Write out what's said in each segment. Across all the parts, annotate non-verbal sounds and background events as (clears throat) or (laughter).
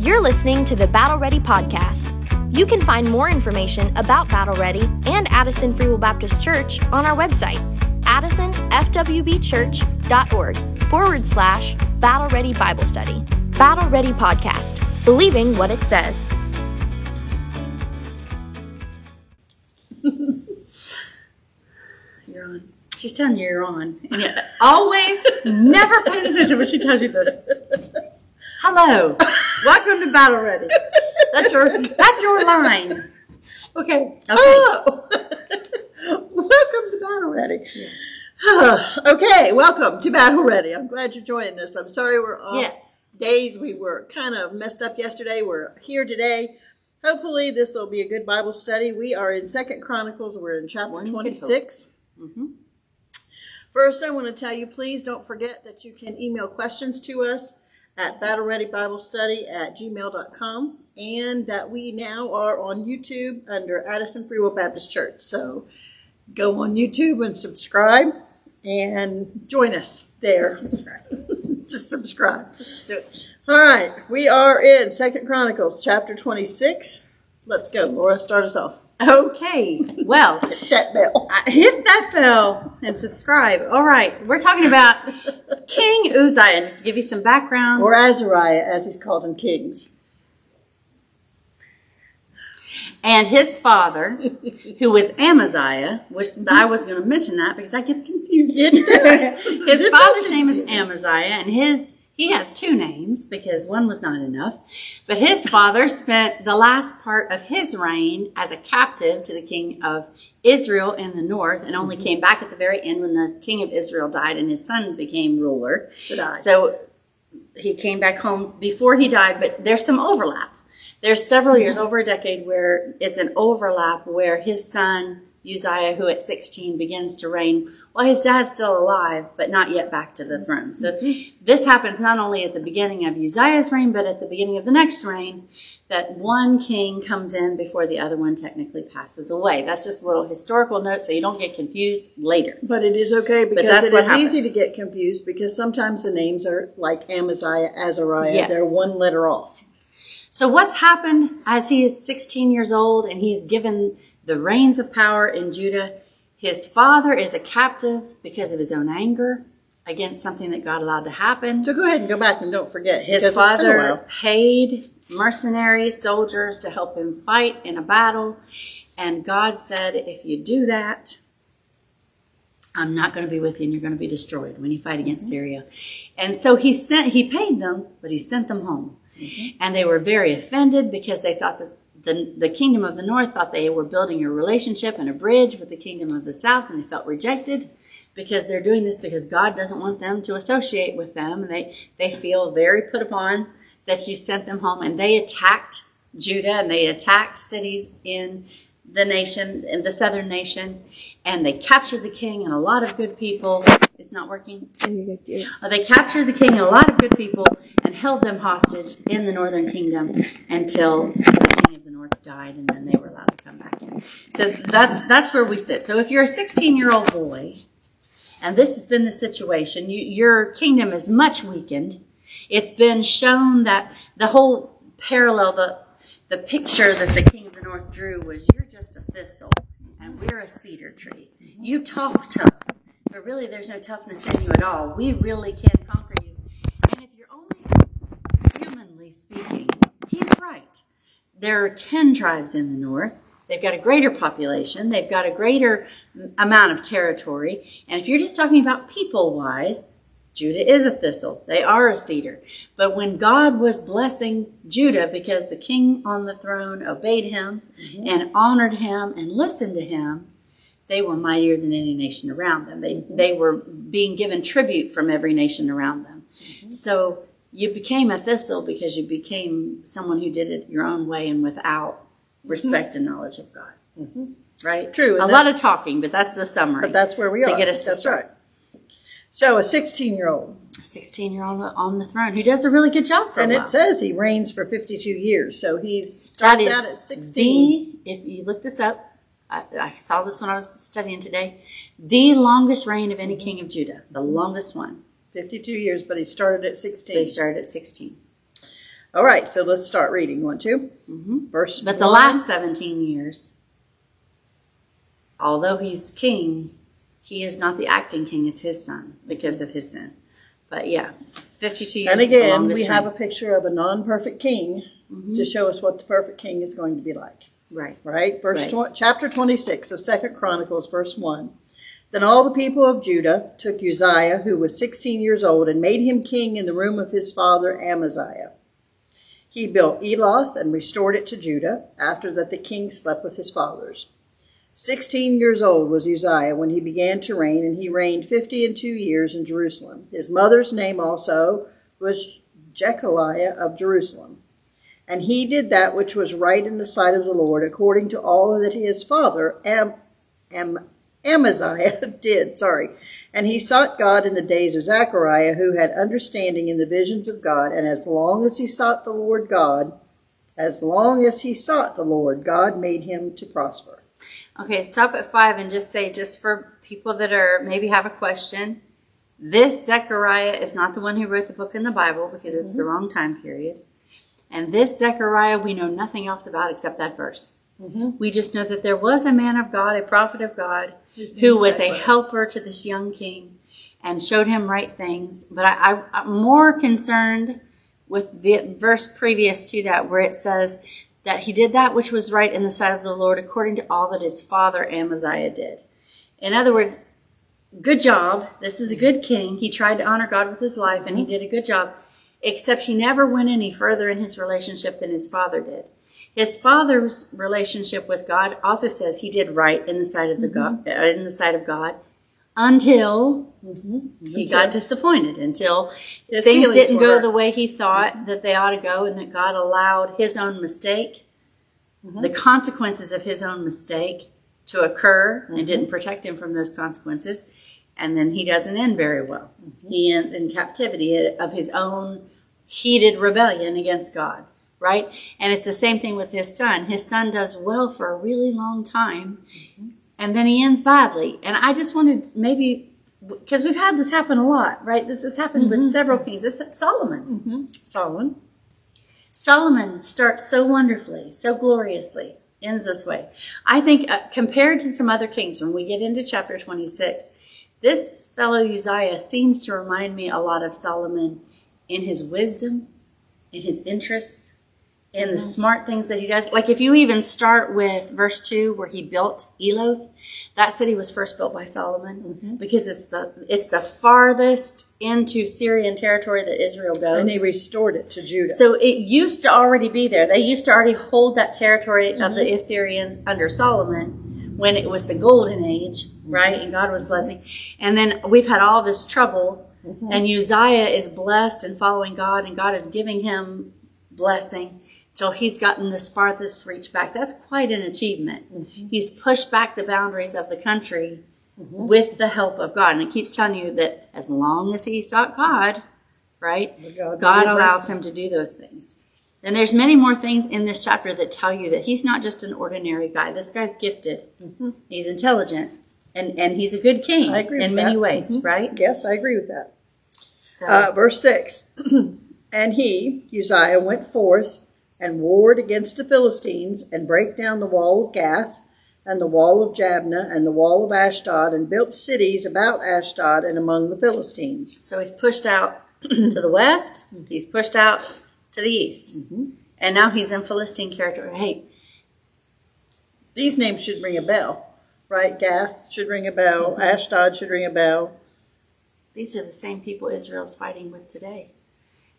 You're listening to the Battle Ready podcast. You can find more information about Battle Ready and Addison Free Will Baptist Church on our website, addisonfwbchurch.org forward slash Battle Ready Bible Study. Battle Ready Podcast, believing what it says. (laughs) You're on. She's telling you you're on. And yet, always never paying attention when she tells you this. Hello. Welcome to Battle Ready. That's your that's your line. Okay. Okay. Oh. (laughs) welcome to Battle Ready. Yes. (sighs) okay, welcome to Battle Ready. I'm glad you're joining us. I'm sorry we're off Yes. days. We were kind of messed up yesterday. We're here today. Hopefully this will be a good Bible study. We are in Second Chronicles. We're in chapter One could hope. 26. Mm-hmm. First, I want to tell you, please don't forget that you can email questions to us at battlereadybiblestudy at gmail.com and that we now are on YouTube under Addison Free Will Baptist Church. So go on YouTube and subscribe and join us there. (laughs) Just subscribe. Do it. All right, we are in Second Chronicles chapter 26. Let's go. Laura, start us off. Okay. Well, (laughs) hit That bell. I- hit that bell and subscribe. All right. We're talking about King Uzziah. Just to give you some background. Or Azariah, as he's called in Kings. and his father, who was Amaziah, which I was going to mention that because that gets confused. (laughs) his father's name is Amaziah, and his he has two names because one was not enough. But his father spent the last part of his reign as a captive to the king of Israel in the north, and only mm-hmm. came back at the very end when the king of Israel died and his son became ruler. So he came back home before he died, but there's some overlap. There's several mm-hmm. years, over a decade, where it's an overlap where his son, Uzziah, who at 16 begins to reign while his dad's still alive, but not yet back to the throne. So mm-hmm. this happens not only at the beginning of Uzziah's reign, but at the beginning of the next reign, that one king comes in before the other one technically passes away. That's just a little historical note so you don't get confused later. But it is okay because it is is easy to get confused because sometimes the names are like Amaziah, Azariah. Yes. They're one letter off. So what's happened as he is 16 years old and he's given the reins of power in Judah? His father is a captive because of his own anger against something that God allowed to happen. So go ahead and go back and don't forget. His because it's been a father paid mercenary soldiers to help him fight in a battle. And God said, if you do that, I'm not going to be with you and you're going to be destroyed when you fight against mm-hmm. Syria. And so he sent, he paid them, but he sent them home. And they were very offended because they thought that the, the kingdom of the north thought they were building a relationship and a bridge with the kingdom of the south and they felt rejected because they're doing this because God doesn't want them to associate with them. And they, they feel very put upon that you sent them home and they attacked Judah and they attacked cities in the nation, in the southern nation, and they captured the king and a lot of good people. It's not working. Uh, They captured the king and a lot of good people and held them hostage in the northern kingdom until the king of the north died, and then they were allowed to come back in. So that's that's where we sit. So if you're a 16 year old boy, and this has been the situation, you, your kingdom is much weakened. It's been shown that the whole parallel, the the picture that the king of the north drew was you're just a thistle and we're a cedar tree. You talk tough, but really there's no toughness in you at all. We really can't conquer you. And if you're only humanly speaking, he's right. There are 10 tribes in the north. They've got a greater population. They've got a greater amount of territory. And if you're just talking about people wise, Judah is a thistle. They are a cedar. But when God was blessing Judah because the king on the throne obeyed him mm-hmm. and honored him and listened to him, they were mightier than any nation around them. They, mm-hmm. they were being given tribute from every nation around them. Mm-hmm. So you became a thistle because you became someone who did it your own way and without mm-hmm. respect and knowledge of God. Right? True, A lot of talking, but that's the summary. But that's where we to are. To get us to start. right. So a 16 year old. A 16 year old on the throne who does a really good job for And it says he reigns for 52 years. So he's starts out at 16. the, if you look this up, I, I saw this when I was studying today, the longest reign of any king of Judah, the longest one. 52 years, but he started at They 16. started at 16. All right, so let's start reading. One, 2 Mhm. Verse. But the last 17 years, although he's king, he is not the acting king, it's his son because of his sin. But yeah, 52 years And again, we have a picture of a non-perfect king Mm-hmm. to show us what the perfect king is going to be like. Right. Right? Verse Right. tw- chapter 26 of Second Chronicles, verse 1. Then all the people of Judah took Uzziah, who was 16 years old, and made him king in the room of his father Amaziah. He built Eloth and restored it to Judah, after that the king slept with his fathers. Sixteen years old was Uzziah when he began to reign, and he reigned fifty and two years in Jerusalem. His mother's name also was Jecoliah of Jerusalem. And he did that which was right in the sight of the Lord, according to all that his father Am, Am, Amaziah (laughs) did. Sorry. And he sought God in the days of Zechariah, who had understanding in the visions of God. And as long as he sought the Lord God, as long as he sought the Lord, God made him to prosper. Okay, stop at five and just say, just for people that are maybe have a question, this Zechariah is not the one who wrote the book in the Bible because it's the mm-hmm. wrong time period. And this Zechariah, we know nothing else about except that verse. We just know that there was a man of God, a prophet of God, who was a helper to this young king and showed him right things. But I, I'm more concerned with the verse previous to that where it says that he did that which was right in the sight of the Lord according to all that his father Amaziah did. In other words, good job. This is a good king. He tried to honor God with his life and he did a good job, except he never went any further in his relationship than his father did. His father's relationship with God also says he did right in the sight of the God, uh, in the sight of God until he got disappointed, until His things didn't were go the way he thought that they ought to go, and that God allowed his own mistake, the consequences of his own mistake, to occur, and didn't protect him from those consequences. And then he doesn't end very well. He ends in captivity of his own heated rebellion against God, right? And it's the same thing with his son. His son does well for a really long time, mm-hmm. and then he ends badly. And I just wanted maybe because we've had this happen a lot, right? This has happened with mm-hmm. several kings. This Solomon. Mm-hmm. Solomon. Solomon starts so wonderfully, so gloriously, ends this way. I think uh, compared to some other kings, when we get into chapter 26, this fellow Uzziah seems to remind me a lot of Solomon in his wisdom, in his interests, in the smart things that he does. Like if you even start with verse 2 where he built Eloth, that city was first built by Solomon mm-hmm. because it's the it's the farthest into Syrian territory that Israel goes. And he restored it to Judah. So it used to already be there. They used to already hold that territory of the mm-hmm. Assyrians under Solomon when it was the golden age, mm-hmm. right? And God was blessing. And then we've had all this trouble, and Uzziah is blessed and following God, and God is giving him blessing till he's gotten this farthest reach back. That's quite an achievement. He's pushed back the boundaries of the country with the help of God. And it keeps telling you that as long as he sought God, right? God God allows him. him to do those things. And there's many more things in this chapter that tell you that he's not just an ordinary guy. This guy's gifted. He's intelligent. And, and he's a good king I agree in many that. ways, right? yes, I agree with that. So Uh, verse 6 (clears throat) And he, Uzziah, went forth and warred against the Philistines and brake down the wall of Gath and the wall of Jabneh and the wall of Ashdod and built cities about Ashdod and among the Philistines. So he's pushed out (clears throat) to the west. He's pushed out to the east. And now he's in Philistine territory. Hey, These names should ring a bell, right? Gath should ring a bell. Ashdod should ring a bell. these are the same people Israel's fighting with today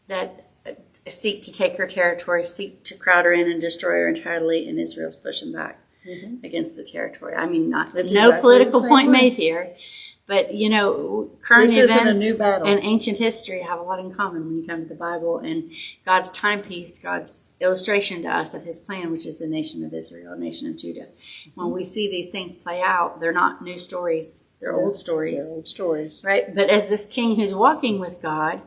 that uh, seek to take her territory, seek to crowd her in and destroy her entirely, and Israel's pushing back against the territory. I mean, not no exactly political point way. made here, but you know, current This events and ancient history have a lot in common when you come to the Bible and God's timepiece, God's illustration to us of His plan, which is the nation of Israel, nation of Judah. When we see these things play out, they're not new stories; they're old stories They're old stories. right? But as this king who's walking with God,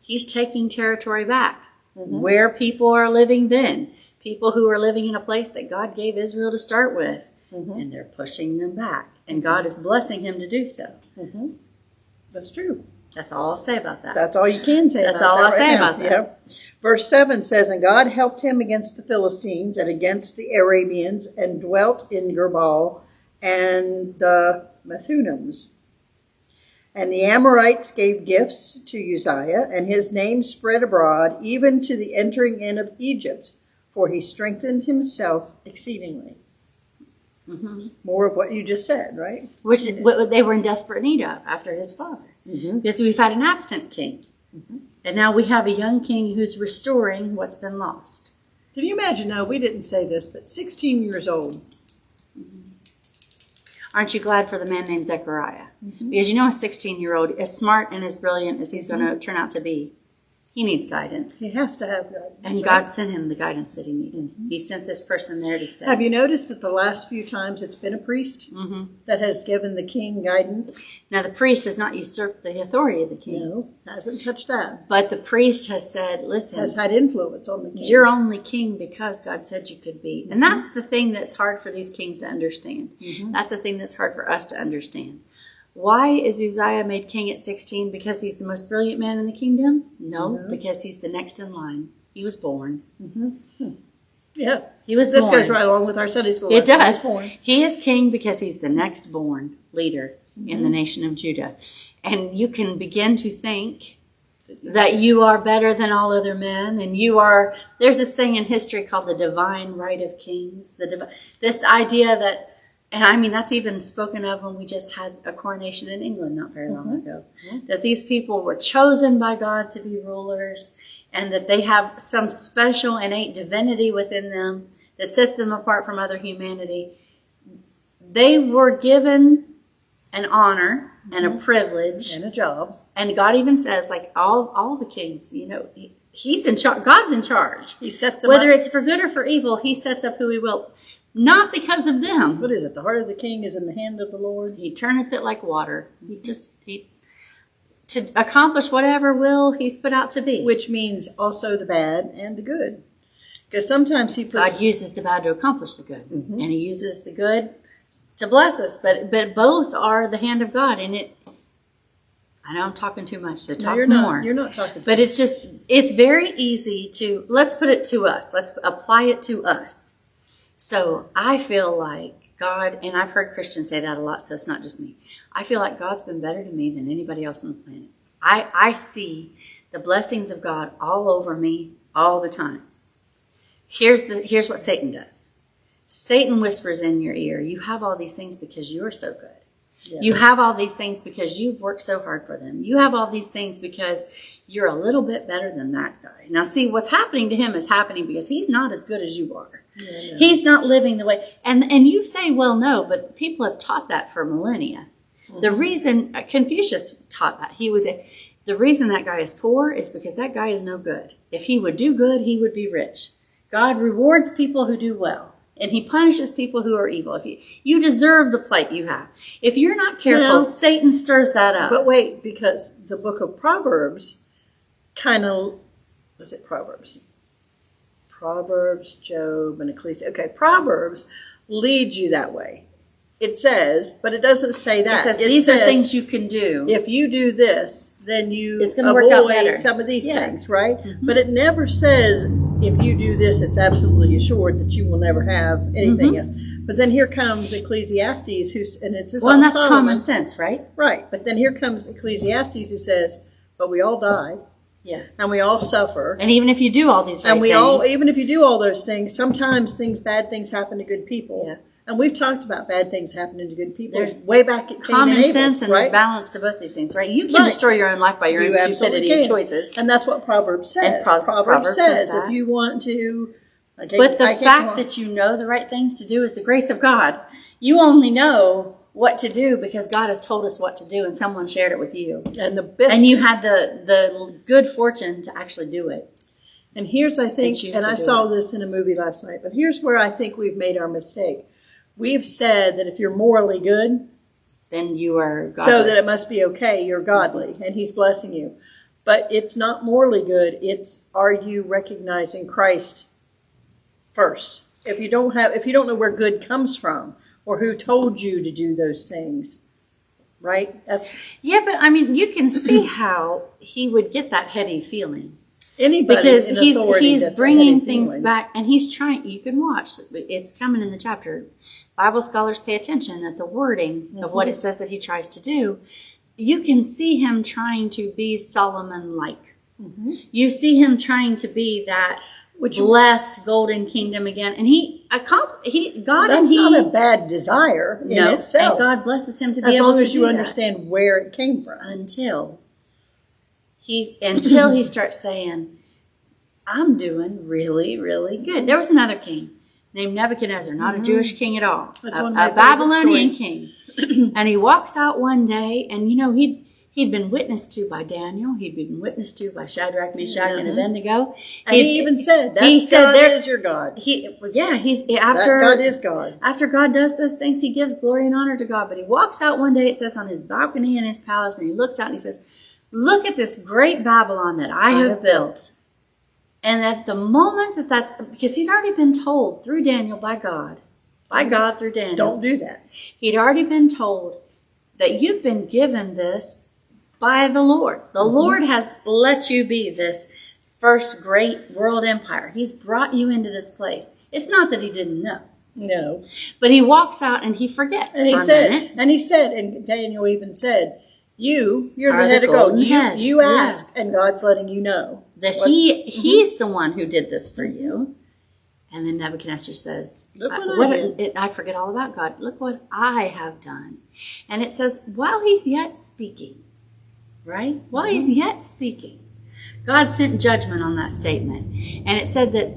he's taking territory back mm-hmm. where people are living then. People who are living in a place that God gave Israel to start with, Mm-hmm. and they're pushing them back. And mm-hmm. God is blessing him to do so. Mm-hmm. That's true. That's all I'll say about that. That's all you can say. That's all that I'll right say now. about that. Yep. Verse seven says, "And God helped him against the Philistines and against the Arabians, and dwelt in Gurbaal and the Methunims. And the Amorites gave gifts to Uzziah, and his name spread abroad, even to the entering in of Egypt, for he strengthened himself exceedingly." Hmm More of what you just said, right? Which what they were in desperate need of after his father. Mm-hmm. Because we've had an absent king. And now we have a young king who's restoring what's been lost. Can you imagine? Now we didn't say this, but 16 years old. Aren't you glad for the man named Zechariah? Because you know a 16 year old, as smart and as brilliant as he's going to turn out to be, he needs guidance. He has to have guidance. And right? God sent him the guidance that he needed. Mm-hmm. He sent this person there to say, Have you noticed that the last few times it's been a priest Mhm. that has given the king guidance? Now, the priest has not usurped the authority of the king, No, hasn't touched that. but the priest has said, listen, Has had influence on the king. You're only king because God said you could be. And mm-hmm. that's the thing that's hard for these kings to understand. Mm-hmm. That's the thing that's hard for us to understand. Why is Uzziah made king at 16? Because he's the most brilliant man in the kingdom? No, No. because he's the next in line. He was born. yeah. He was This born. goes right along with our Sunday school. It does. He is king because he's the next born leader in Mm-hmm. the nation of Judah. And you can begin to think that you are better than all other men and you are there's this thing in history called the divine right of kings the divi- this idea that and i mean that's even spoken of when we just had a coronation in england not very long mm-hmm. ago that these people were chosen by god to be rulers and that they have some special innate divinity within them that sets them apart from other humanity they were given an honor and a mm-hmm. privilege And a job. and God even says, like all all the kings, you know, he, He's in charge. God's in charge. He sets Whether up. it's for good or for evil, He sets up who He will, not because of them. What is it? The heart of the king is in the hand of the Lord. He turneth it like water. He just he to accomplish whatever will He's put out to be. Which means also the bad and the good. Because sometimes he puts. God uses the bad to accomplish the good, mm-hmm. and He uses the good to bless us. But but both are the hand of God, and it. I know I'm talking too much, so No, talk you're more. not. You're not talking. But it's just, it's very easy to, let's put it to us. Let's apply it to us. So I feel like God, and I've heard Christians say that a lot, so it's not just me. I feel like God's been better to me than anybody else on the planet. I, I see the blessings of God all over me all the time. Here's the, here's what Satan does. Satan whispers in your ear, you have all these things because you're so good. You have all these things because you've worked so hard for them. You have all these things because you're a little bit better than that guy. Now, see, what's happening to him is happening because he's not as good as you are. He's not living the way. And, and you say, well, no, but people have taught that for millennia. The reason uh, Confucius taught that, he would say, the reason that guy is poor is because that guy is no good. If he would do good, he would be rich. God rewards people who do well, and he punishes people who are evil. If you, you deserve the plight you have. If you're not careful, Satan stirs that up. But wait, because the book of Proverbs kind of, was it Proverbs? Proverbs, Job, and Ecclesiastes. Okay, Proverbs leads you that way. It says, but it doesn't say it that. says It these are things you can do. If you do this, then you It's gonna avoid work out better. some of these Yeah. things, right? But it never says if you do this, it's absolutely assured that you will never have anything Mm-hmm. else. But then here comes Ecclesiastes, who's and it's well, and that's Solomon. common sense, right? Right, but then here comes Ecclesiastes who says, "But we all die, Yeah. and we all suffer, And even if you do all these right and we things, all, even if you do all those things, sometimes things, bad things happen to good people." Yeah. And we've talked about bad things happening to good people There's way back at common and Abel, sense and right? there's balance to both these things, right? You can Right. destroy your own life by your You own stupidity and choices. And that's what Proverbs says. Pro- Proverbs, Proverbs says, says if you want to, But the fact that you know the right things to do is the grace of God. You only know what to do because God has told us what to do and someone shared it with you. and the best, And you had the, the good fortune to actually do it. and here's I think, and I saw it. this in a movie last night. But here's where I think we've made our mistake. We've said that if you're morally good, Then you are godly. so that it must be okay, you're godly, and He's blessing you. But it's not morally good. It's are you recognizing Christ first? If you don't have, if you don't know where good comes from or who told you to do those things, right? That's Yeah, but I mean, you can see how he would get that heady feeling anybody because he's he's bringing things feeling. back, and he's trying. You can watch; it's coming in the chapter. Bible scholars pay attention at the wording of what it Mm-hmm. says that he tries to do. You can see him trying to be Solomon-like. You see him trying to be that Mm-hmm. Which- blessed golden kingdom again, and he he God and That's he not a bad desire in no, itself. and God blesses him to be as able long to as you do that understand where it came from. until he until he starts saying, "I'm doing really, really good." There was another king named Nebuchadnezzar, not a Jewish king at all, Mm-hmm. That's a, one of my a Babylonian king, and he walks out one day, and you know he'd. He'd been witnessed to by Daniel. He'd been witnessed to by Shadrach, Meshach, and Abednego. Mm-hmm. And he even said, "That he said God there- is your God. He, yeah, he's That after God is God." after God does those things, he gives glory and honor to God. But he walks out one day, it says, on his balcony in his palace, and he looks out and he says, Look at this great Babylon that I have have built. And at the moment that that's, because he'd already been told through Daniel by God, by God through Daniel, Don't do that. he'd already been told that you've been given this by the Lord. The mm-hmm. Lord has let you be this first great world empire. He's brought you into this place. It's not that he didn't know. No. But he walks out and he forgets And he said, minute. and he said, and Daniel even said, "You, you're Are the the of gold. You, head." you Yeah. ask, and God's letting you know That What's- he mm-hmm. he's the one who did this for you. And then Nebuchadnezzar says, Look what I what- did. it- I forget all about God. Look what I have done. And it says, while he's yet speaking, right? Why Mm-hmm. yet speaking, God sent judgment on that statement. And it said that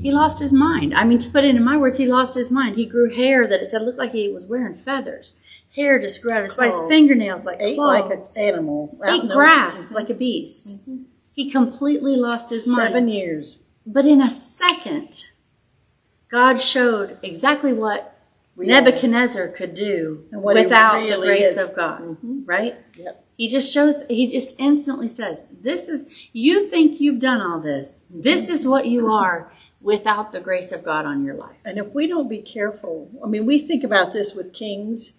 he lost his mind. I mean, to put it in my words, he lost his mind. He grew hair that it said looked like he was wearing feathers. Hair just grew out of his body. His fingernails like ate claws. like an animal. ate grass like a beast. He completely lost his mind. Seven years. But in a second, God showed exactly what We Nebuchadnezzar could do And what he without the grace is. of God, right? Yep. He just shows, he just instantly says, This is, you think you've done all this. This is what you are without the grace of God on your life. And if we don't be careful, I mean, we think about this with kings,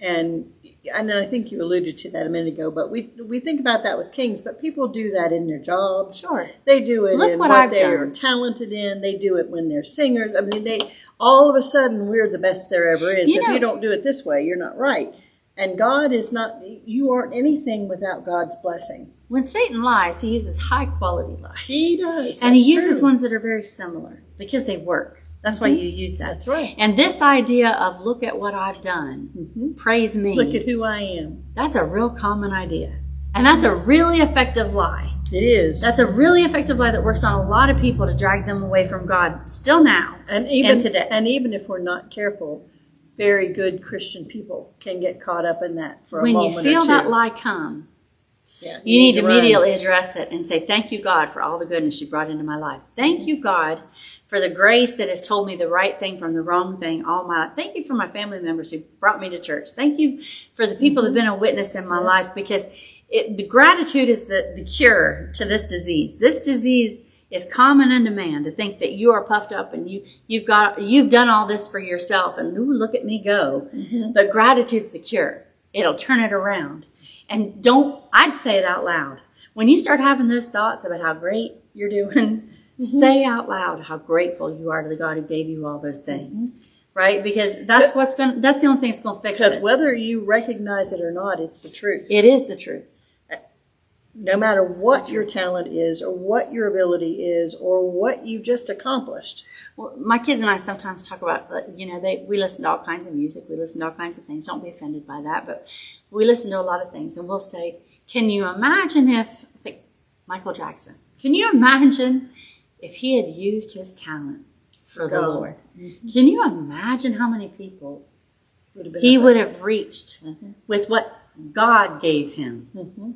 and and I think you alluded to that a minute ago. But we we think about that with kings, but people do that in their jobs. Sure. They do it Look in what what, they're talented in. They do it when they're singers. I mean, they all of a sudden we're the best there ever is. You if know- you don't do it this way, you're not right. And God is not. You aren't anything without God's blessing. When Satan lies, he uses high quality lies. He does, and he uses true. ones that are very similar because they work. That's why mm-hmm. you use that. That's right. And this idea of look at what I've done, mm-hmm. praise me. Look at who I am. That's a real common idea. And that's a mm-hmm. really effective lie. It is. That's a really effective lie that works on a lot of people to drag them away from God still now. and even and today. and even if we're not careful, very good Christian people can get caught up in that for a When you moment feel or two. that lie come, Yeah, you need to run. immediately address it and say, Thank you, God, for all the goodness you brought into my life. Thank you, God, for the grace that has told me the right thing from the wrong thing all my life. Thank you for my family members who brought me to church. Thank you for the people that have been a witness in my Yes. life because it, the gratitude is the, the cure to this disease. This disease is common unto man to think that you are puffed up and you you've got you've done all this for yourself and ooh look at me go. Mm-hmm. But gratitude's the cure. It'll turn it around. And don't I'd say it out loud. When you start having those thoughts about how great you're doing, mm-hmm. say out loud how grateful you are to the God who gave you all those things. Mm-hmm. Right? Because that's what's gonna that's the only thing that's gonna fix it. Because whether you recognize it or not, it's the truth. It is the truth. No matter what your talent is, or what your ability is, or what you've just accomplished. Well, my kids and I sometimes talk about, you know, they we listen to all kinds of music, we listen to all kinds of things. Don't be offended by that, but we listen to a lot of things, and we'll say, "Can you imagine if like Michael Jackson? Can you imagine if he had used his talent for the. Lord? Can you imagine how many people Would have been he would have reached with what God gave him? Mhm.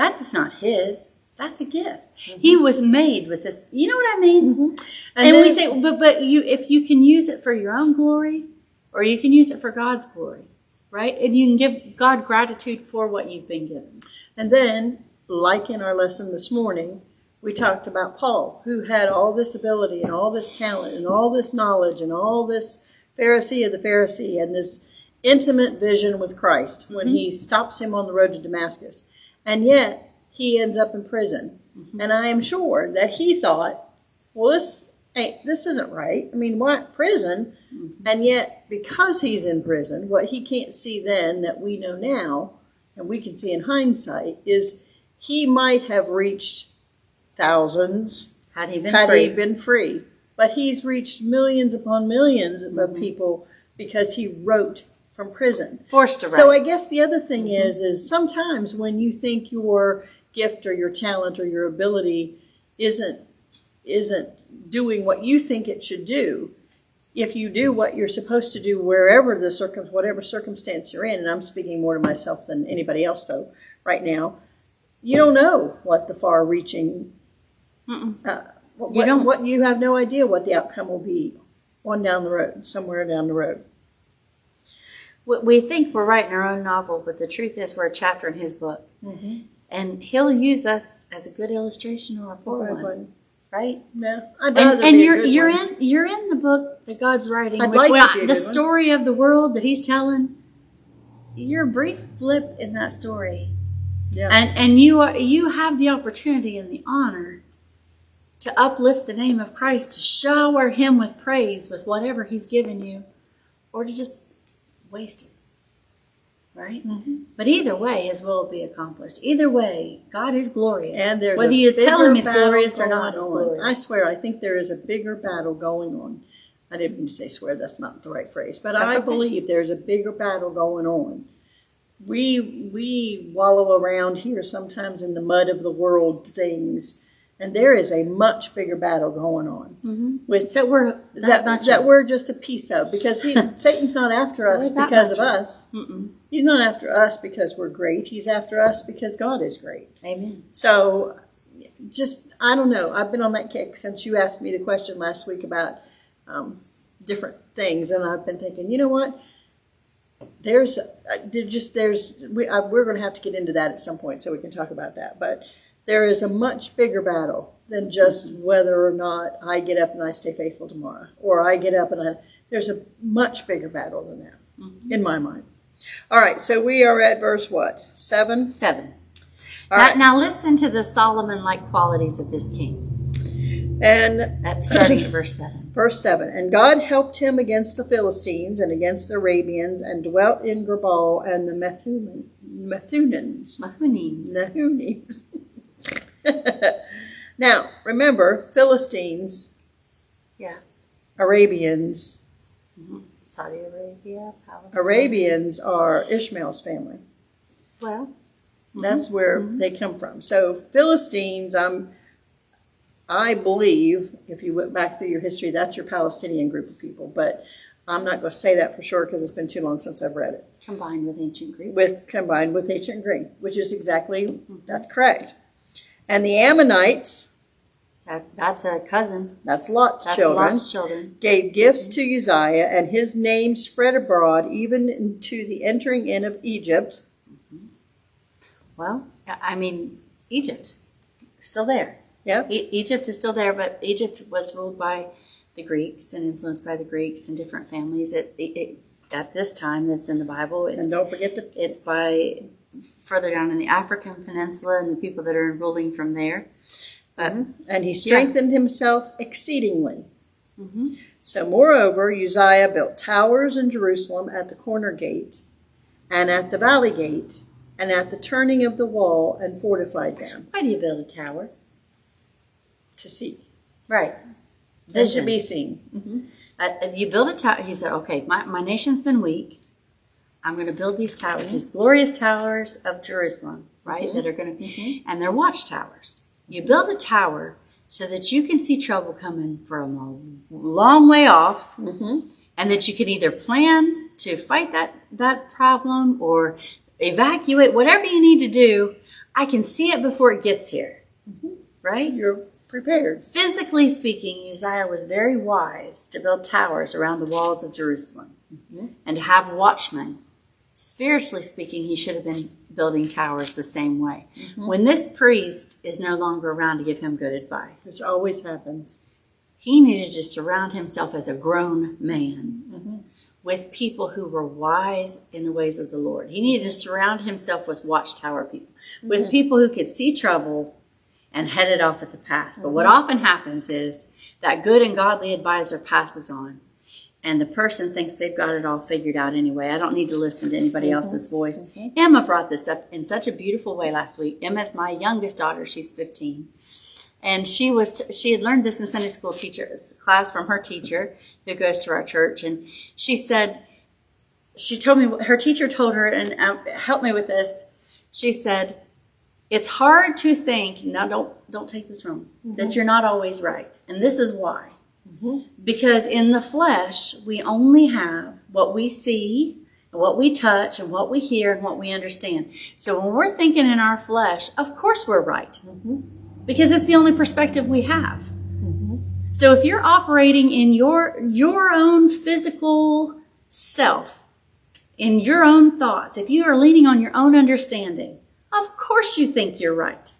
That is not his." That's a gift. Mm-hmm. He was made with this. You know what I mean? Mm-hmm. And, And we say, but but you, if you can use it for your own glory, or you can use it for God's glory, right? And you can give God gratitude for what you've been given. And then, like in our lesson this morning, we talked about Paul, who had all this ability and all this talent and all this knowledge and all this Pharisee of the Pharisee and this intimate vision with Christ when mm-hmm. he stops him on the road to Damascus. And yet he ends up in prison. And I am sure that he thought, well, this ain't, this isn't right. I mean, what prison? And yet, because he's in prison, what he can't see then that we know now, and we can see in hindsight, is he might have reached thousands Had he been had free, he been free. But he's reached millions upon 1000000s of Mm-hmm. people because he wrote from prison. forced to write. So I guess the other thing Mm-hmm. is, is sometimes when you think your gift or your talent or your ability isn't isn't doing what you think it should do, if you do what you're supposed to do wherever the circum whatever circumstance you're in, and I'm speaking more to myself than anybody else though right now, you don't know what the far-reaching. Uh, what, You don't. What you have no idea what the outcome will be on down the road, somewhere down the road. We think we're writing our own novel, but the truth is we're a chapter in his book. Mm-hmm. And he'll use us as a good illustration or a poor one, one. right? Yeah, I'd And, and you're you're one. in you're in the book that God's writing, I'd which like well, to be a the good one. story of the world that He's telling. You're a brief blip in that story, Yeah. and and you are you have the opportunity and the honor to uplift the name of Christ, to shower Him with praise with whatever He's given you, or to just waste it. Right? Mm-hmm. But either way, His will will be accomplished. Either way, God is glorious. and there's whether you tell Him it's glorious or not, it's glorious. I swear, I think there is a bigger battle going on. I didn't mean to say swear; that's not the right phrase. But That's I okay. believe there's a bigger battle going on. We we wallow around here sometimes in the mud of the world things, and there is a much bigger battle going on Mhm. with that we're that, that much that of. we're just a piece of because he (laughs) Satan's not after us because of of. us. Mm-mm. He's not after us because we're great. He's after us because God is great. Amen. So, just I don't know. I've been on that kick since you asked me the question last week about um, different things, and I've been thinking, you know what? There's uh, there just there's we, uh, we're going to have to get into that at some point so we can talk about that. But there is a much bigger battle than just whether or not I get up and I stay faithful tomorrow, or I get up and I. There's a much bigger battle than that mm-hmm. in my mind. All right, so we are at verse what seven. Seven. All now, right. now listen to the Solomon-like qualities of this king. And starting at verse seven. (laughs) Verse 7 And God helped him against the Philistines and against the Arabians, and dwelt in Gabal and the Methuman, Methunans. Mahunims. (laughs) (laughs) Now, remember, Philistines, Yeah. Arabians, mm-hmm. Saudi Arabia, Palestine. Arabians are Ishmael's family. Well, That's mm-hmm, where mm-hmm. they come from. So Philistines, I'm, I believe, if you went back through your history, that's your Palestinian group of people. But I'm not going to say that for sure because it's been too long since I've read it. combined with ancient Greek. with combined with ancient Greek, which is exactly that's correct. And the Ammonites, That, that's a cousin. that's Lot's That's children, Lot's children. gave gifts to Uzziah, and his name spread abroad even into the entering in of Egypt. Mm-hmm. Well, I mean, Egypt, still there. Yep. E- Egypt is still there, but Egypt was ruled by the Greeks and influenced by the Greeks and different families. It, it, it at this time that's in the Bible. It's And don't forget the it's by further down in the African peninsula and the people that are ruling from there. But and he strengthened himself exceedingly. Mhm. So, moreover, Uzziah built towers in Jerusalem at the corner gate, and at the valley gate, and at the turning of the wall, and fortified them why do you build a tower? to see. Right. And to Vision. be seen. Uh, you build a tower. He said, okay, my, my nation's been weak. I'm going to build these towers, these glorious towers of Jerusalem, right? Mm-hmm. That are going to be, mm-hmm. and they're watchtowers. You build a tower so that you can see trouble coming from a long way off, mm-hmm. and that you can either plan to fight that, that problem or evacuate, whatever you need to do. I can see it before it gets here, right? You're prepared. Physically speaking, Uzziah was very wise to build towers around the walls of Jerusalem and to have watchmen. Spiritually speaking, he should have been building towers the same way. Mm-hmm. When this priest is no longer around to give him good advice, Which always happens. he needed to surround himself as a grown man mm-hmm. with people who were wise in the ways of the Lord. He needed to surround himself with watchtower people, with mm-hmm. people who could see trouble and head it off at the pass. But what often happens is that good and godly advisor passes on and the person thinks they've got it all figured out anyway. I don't need to listen to anybody mm-hmm. else's voice. Mm-hmm. Emma brought this up in such a beautiful way last week. Emma's my youngest daughter. She's 15. And she was, t- she had learned this in Sunday school teachers class from her teacher who goes to our church. And she said, she told me, her teacher told her, and uh, help me with this. She said, it's hard to think, now don't, don't take this wrong, that mm-hmm. you're not always right. And this is why. Mm-hmm. Because in the flesh, we only have what we see, and what we touch, and what we hear, and what we understand. So when we're thinking in our flesh, of course we're right. Mm-hmm. Because it's the only perspective we have. Mm-hmm. So if you're operating in your, your own physical self, in your own thoughts, if you are leaning on your own understanding, of course you think you're right.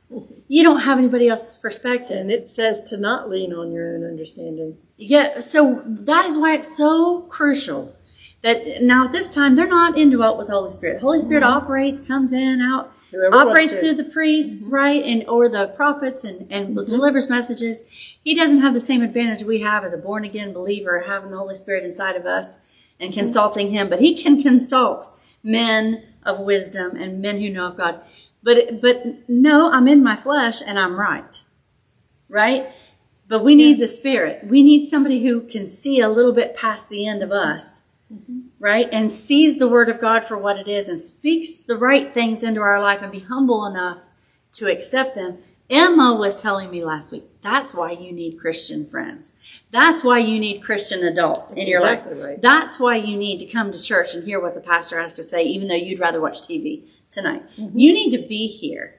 You don't have anybody else's perspective. And it says to not lean on your own understanding. Yeah, so that is why it's so crucial that now at this time they're not indwelt with Holy Spirit. Holy Spirit mm-hmm. operates, comes in, out, Whoever operates through the priests, mm-hmm. right, and or the prophets, and and mm-hmm. delivers messages. He doesn't have the same advantage we have as a born again believer, having the Holy Spirit inside of us and consulting Him. But He can consult men of wisdom and men who know of God. But but no, I'm in my flesh and I'm right, right. But we need the Spirit. We need somebody who can see a little bit past the end of us, right? And sees the Word of God for what it is and speaks the right things into our life and be humble enough to accept them. Emma was telling me last week, that's why you need Christian friends. That's why you need Christian adults in That's your exactly life. right. That's why you need to come to church and hear what the pastor has to say, even though you'd rather watch TV tonight. Mm-hmm. You need to be here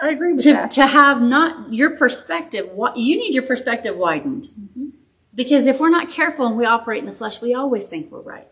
I agree with to, that. to have not your perspective what you need your perspective widened mm-hmm. because if we're not careful and we operate in the flesh we always think we're right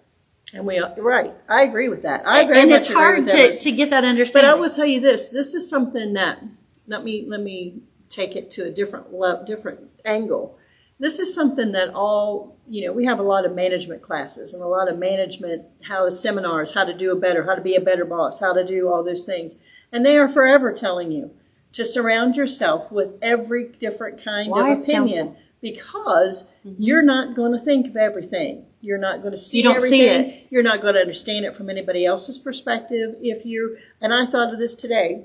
And we are right. I agree with that. I agree. and it's hard to, to get that understanding. But I will tell you this: this is something that let me let me take it to a different level, different angle. This is something that all you know. We have a lot of management classes and a lot of management how seminars, how to do a better, how to be a better boss, how to do all those things, and they are forever telling you to surround yourself with every different kind Wise of opinion counsel. because mm-hmm. you're not going to think of everything. You're not going to see You don't see everything. it. You're not going to understand it from anybody else's perspective. If you and I thought of this today.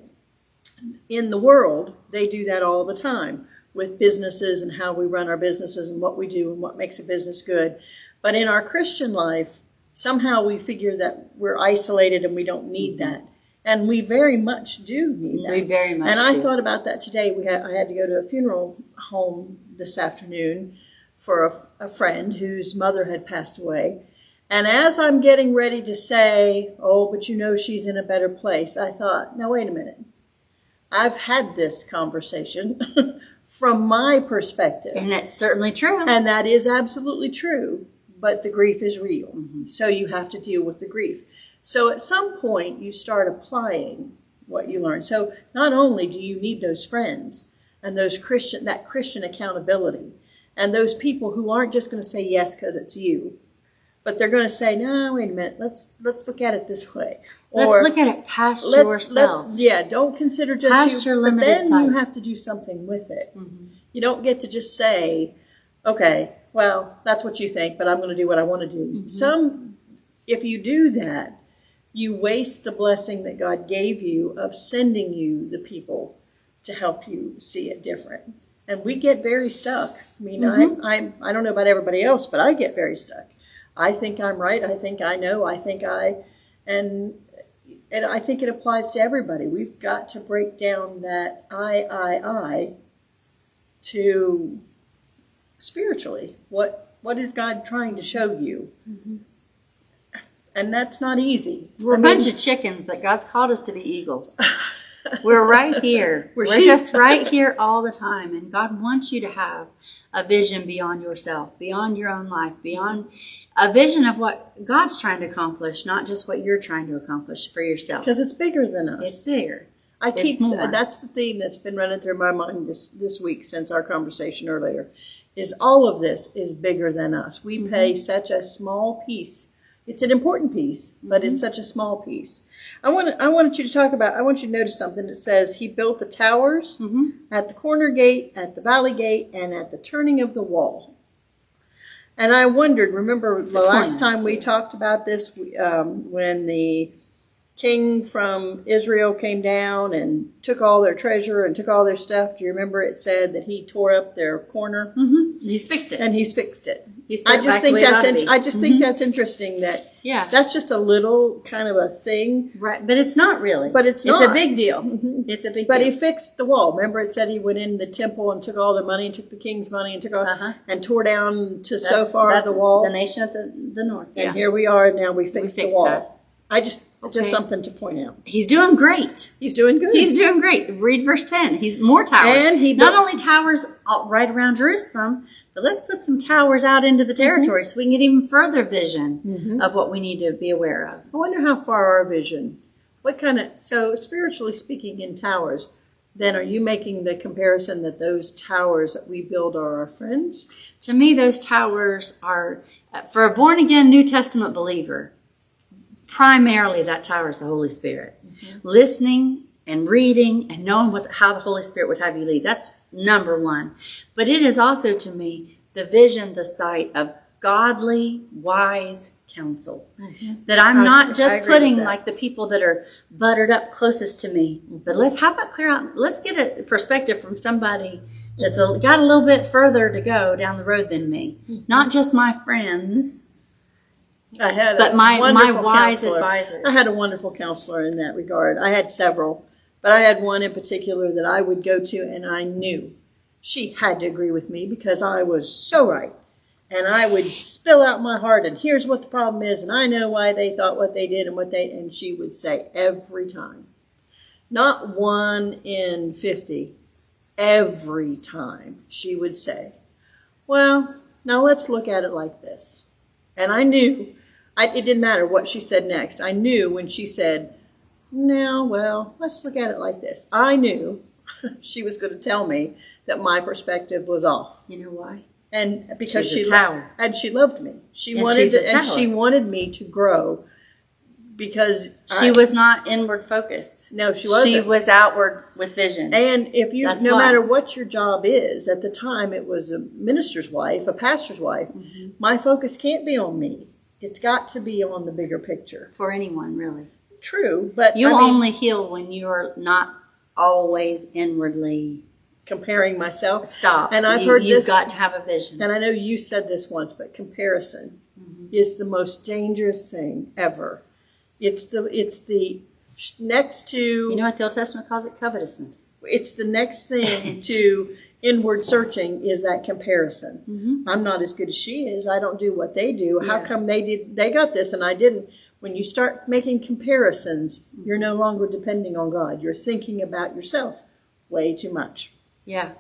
In the world, they do that all the time with businesses and how we run our businesses and what we do and what makes a business good. But in our Christian life, somehow we figure that we're isolated and we don't need mm-hmm. that. And we very much do need that. We very much do. And I do. thought about that today. We had, I had to go to a funeral home this afternoon for a, a friend whose mother had passed away. And as I'm getting ready to say, oh, but you know she's in a better place, I thought, "No, wait a minute. I've had this conversation (laughs) from my perspective. and it's certainly true And that is absolutely true, but the grief is real. Mm-hmm. So you have to deal with the grief. So at some point, you start applying what you learn. So not only do you need those friends and those Christian, that Christian accountability, and those people who aren't just going to say yes because it's you, but they're going to say, no, wait a minute, let's let's look at it this way. let's look at it past let's, yourself let's yeah, don't consider just Past you, your but limited then sight. you have to do something with it. Mm-hmm. You don't get to just say, okay, well, that's what you think, but I'm going to do what I want to do. Mm-hmm. Some, if you do that, you waste the blessing that God gave you of sending you the people to help you see it different. And we get very stuck. I mean, mm-hmm. I, I, I don't know about everybody else, but I get very stuck. I think I'm right. I think I know. I think I, and and I think it applies to everybody. We've got to break down that I, I, I to spiritually. What what is God trying to show you? Mm-hmm. And that's not easy. we're I a mean, bunch of chickens but god's called us to be eagles (laughs) we're right here We're we're, just right here all the time and god wants you to have a vision beyond yourself beyond your own life beyond a vision of what god's trying to accomplish not just what you're trying to accomplish for yourself because it's bigger than us. it's bigger I It's keep more. that's the theme that's been running through my mind this this week since our conversation earlier. Is all of this is bigger than us. We Mm-hmm. play such a small piece It's an important piece, but it's such a small piece. I want I wanted you to talk about. I want you to notice something. It says he built the towers at the corner gate, at the valley gate, and at the turning of the wall. And I wondered. Remember the last time we talked about this um, when the king from Israel came down and took all their treasure and took all their stuff. Do you remember it said that he tore up their corner Mm-hmm. He's fixed it. and he's fixed it? He's I just think the way it that's in. I just think that's interesting that yeah. that's just a little kind of a thing. Right, but it's not really. But it's not. It's a big deal. It's a big But deal. he fixed the wall. Remember, it said he went in the temple and took all the money, and took the king's money, and took all Uh-huh. and tore down to so far that's the wall. The nation of the, the north. and Yeah. here we are now. We fixed, the fixed wall. that. I just just something to point out. He's doing great. He's doing good. He's doing great. Read verse 10. He's more towers. And he Not only towers all- right around Jerusalem, but let's put some towers out into the Mm-hmm. territory so we can get even further vision of what we need to be aware of. I wonder how far our vision. What kind of so spiritually speaking in towers? Then are you making the comparison that those towers that we build are our friends? To me, those towers are, for a born again New Testament believer, primarily that tower is the Holy Spirit. Listening and reading and knowing what how the Holy Spirit would have you lead. That's number one. But it is also to me the vision, the sight of godly, wise counsel. That I'm not I just with putting like the people that are buttered up closest to me, but let's how about clear out? Let's get a perspective from somebody that's a, got a little bit further to go down the road than me. Not just my friends, I had, But a my- my wise counselor. advisors. I had a wonderful counselor in that regard. I had several, but I had one in particular that I would go to, and I knew she had to agree with me because I was so right. And I would spill out my heart, and here's what the problem is, and I know why they thought what they did and what they, and she would say every time, not one in fifty, every time she would say, "Well, now let's look at it like this." And I knew, I, it didn't matter what she said next. I knew when she said, "Now, well, let's look at it like this." I knew (laughs) she was going to tell me that my perspective was off, you know why? and because She's a she tower. and she loved me. She And wanted she's a to, and she wanted me to grow because She I- was not inward focused. no, she wasn't. She was outward with vision. And if you, That's no why. matter what your job is, at the time it was a minister's wife, a pastor's wife, Mm-hmm. my focus can't be on me. It's got to be on the bigger picture. for anyone, really. True, but You I mean, only heal when you're not always inwardly comparing myself. stop. And I've You- heard you've this- got to have a vision. And I know you said this once, but comparison Mm-hmm. is the most dangerous thing ever. It's the it's the next to You know what the Old Testament calls it? Covetousness. it's the next thing (laughs) to inward searching is that comparison. Mm-hmm. I'm not as good as she is. I don't do what they do. How come they did they got this and I didn't? When you start making comparisons, you're no longer depending on God. You're thinking about yourself way too much. Yeah.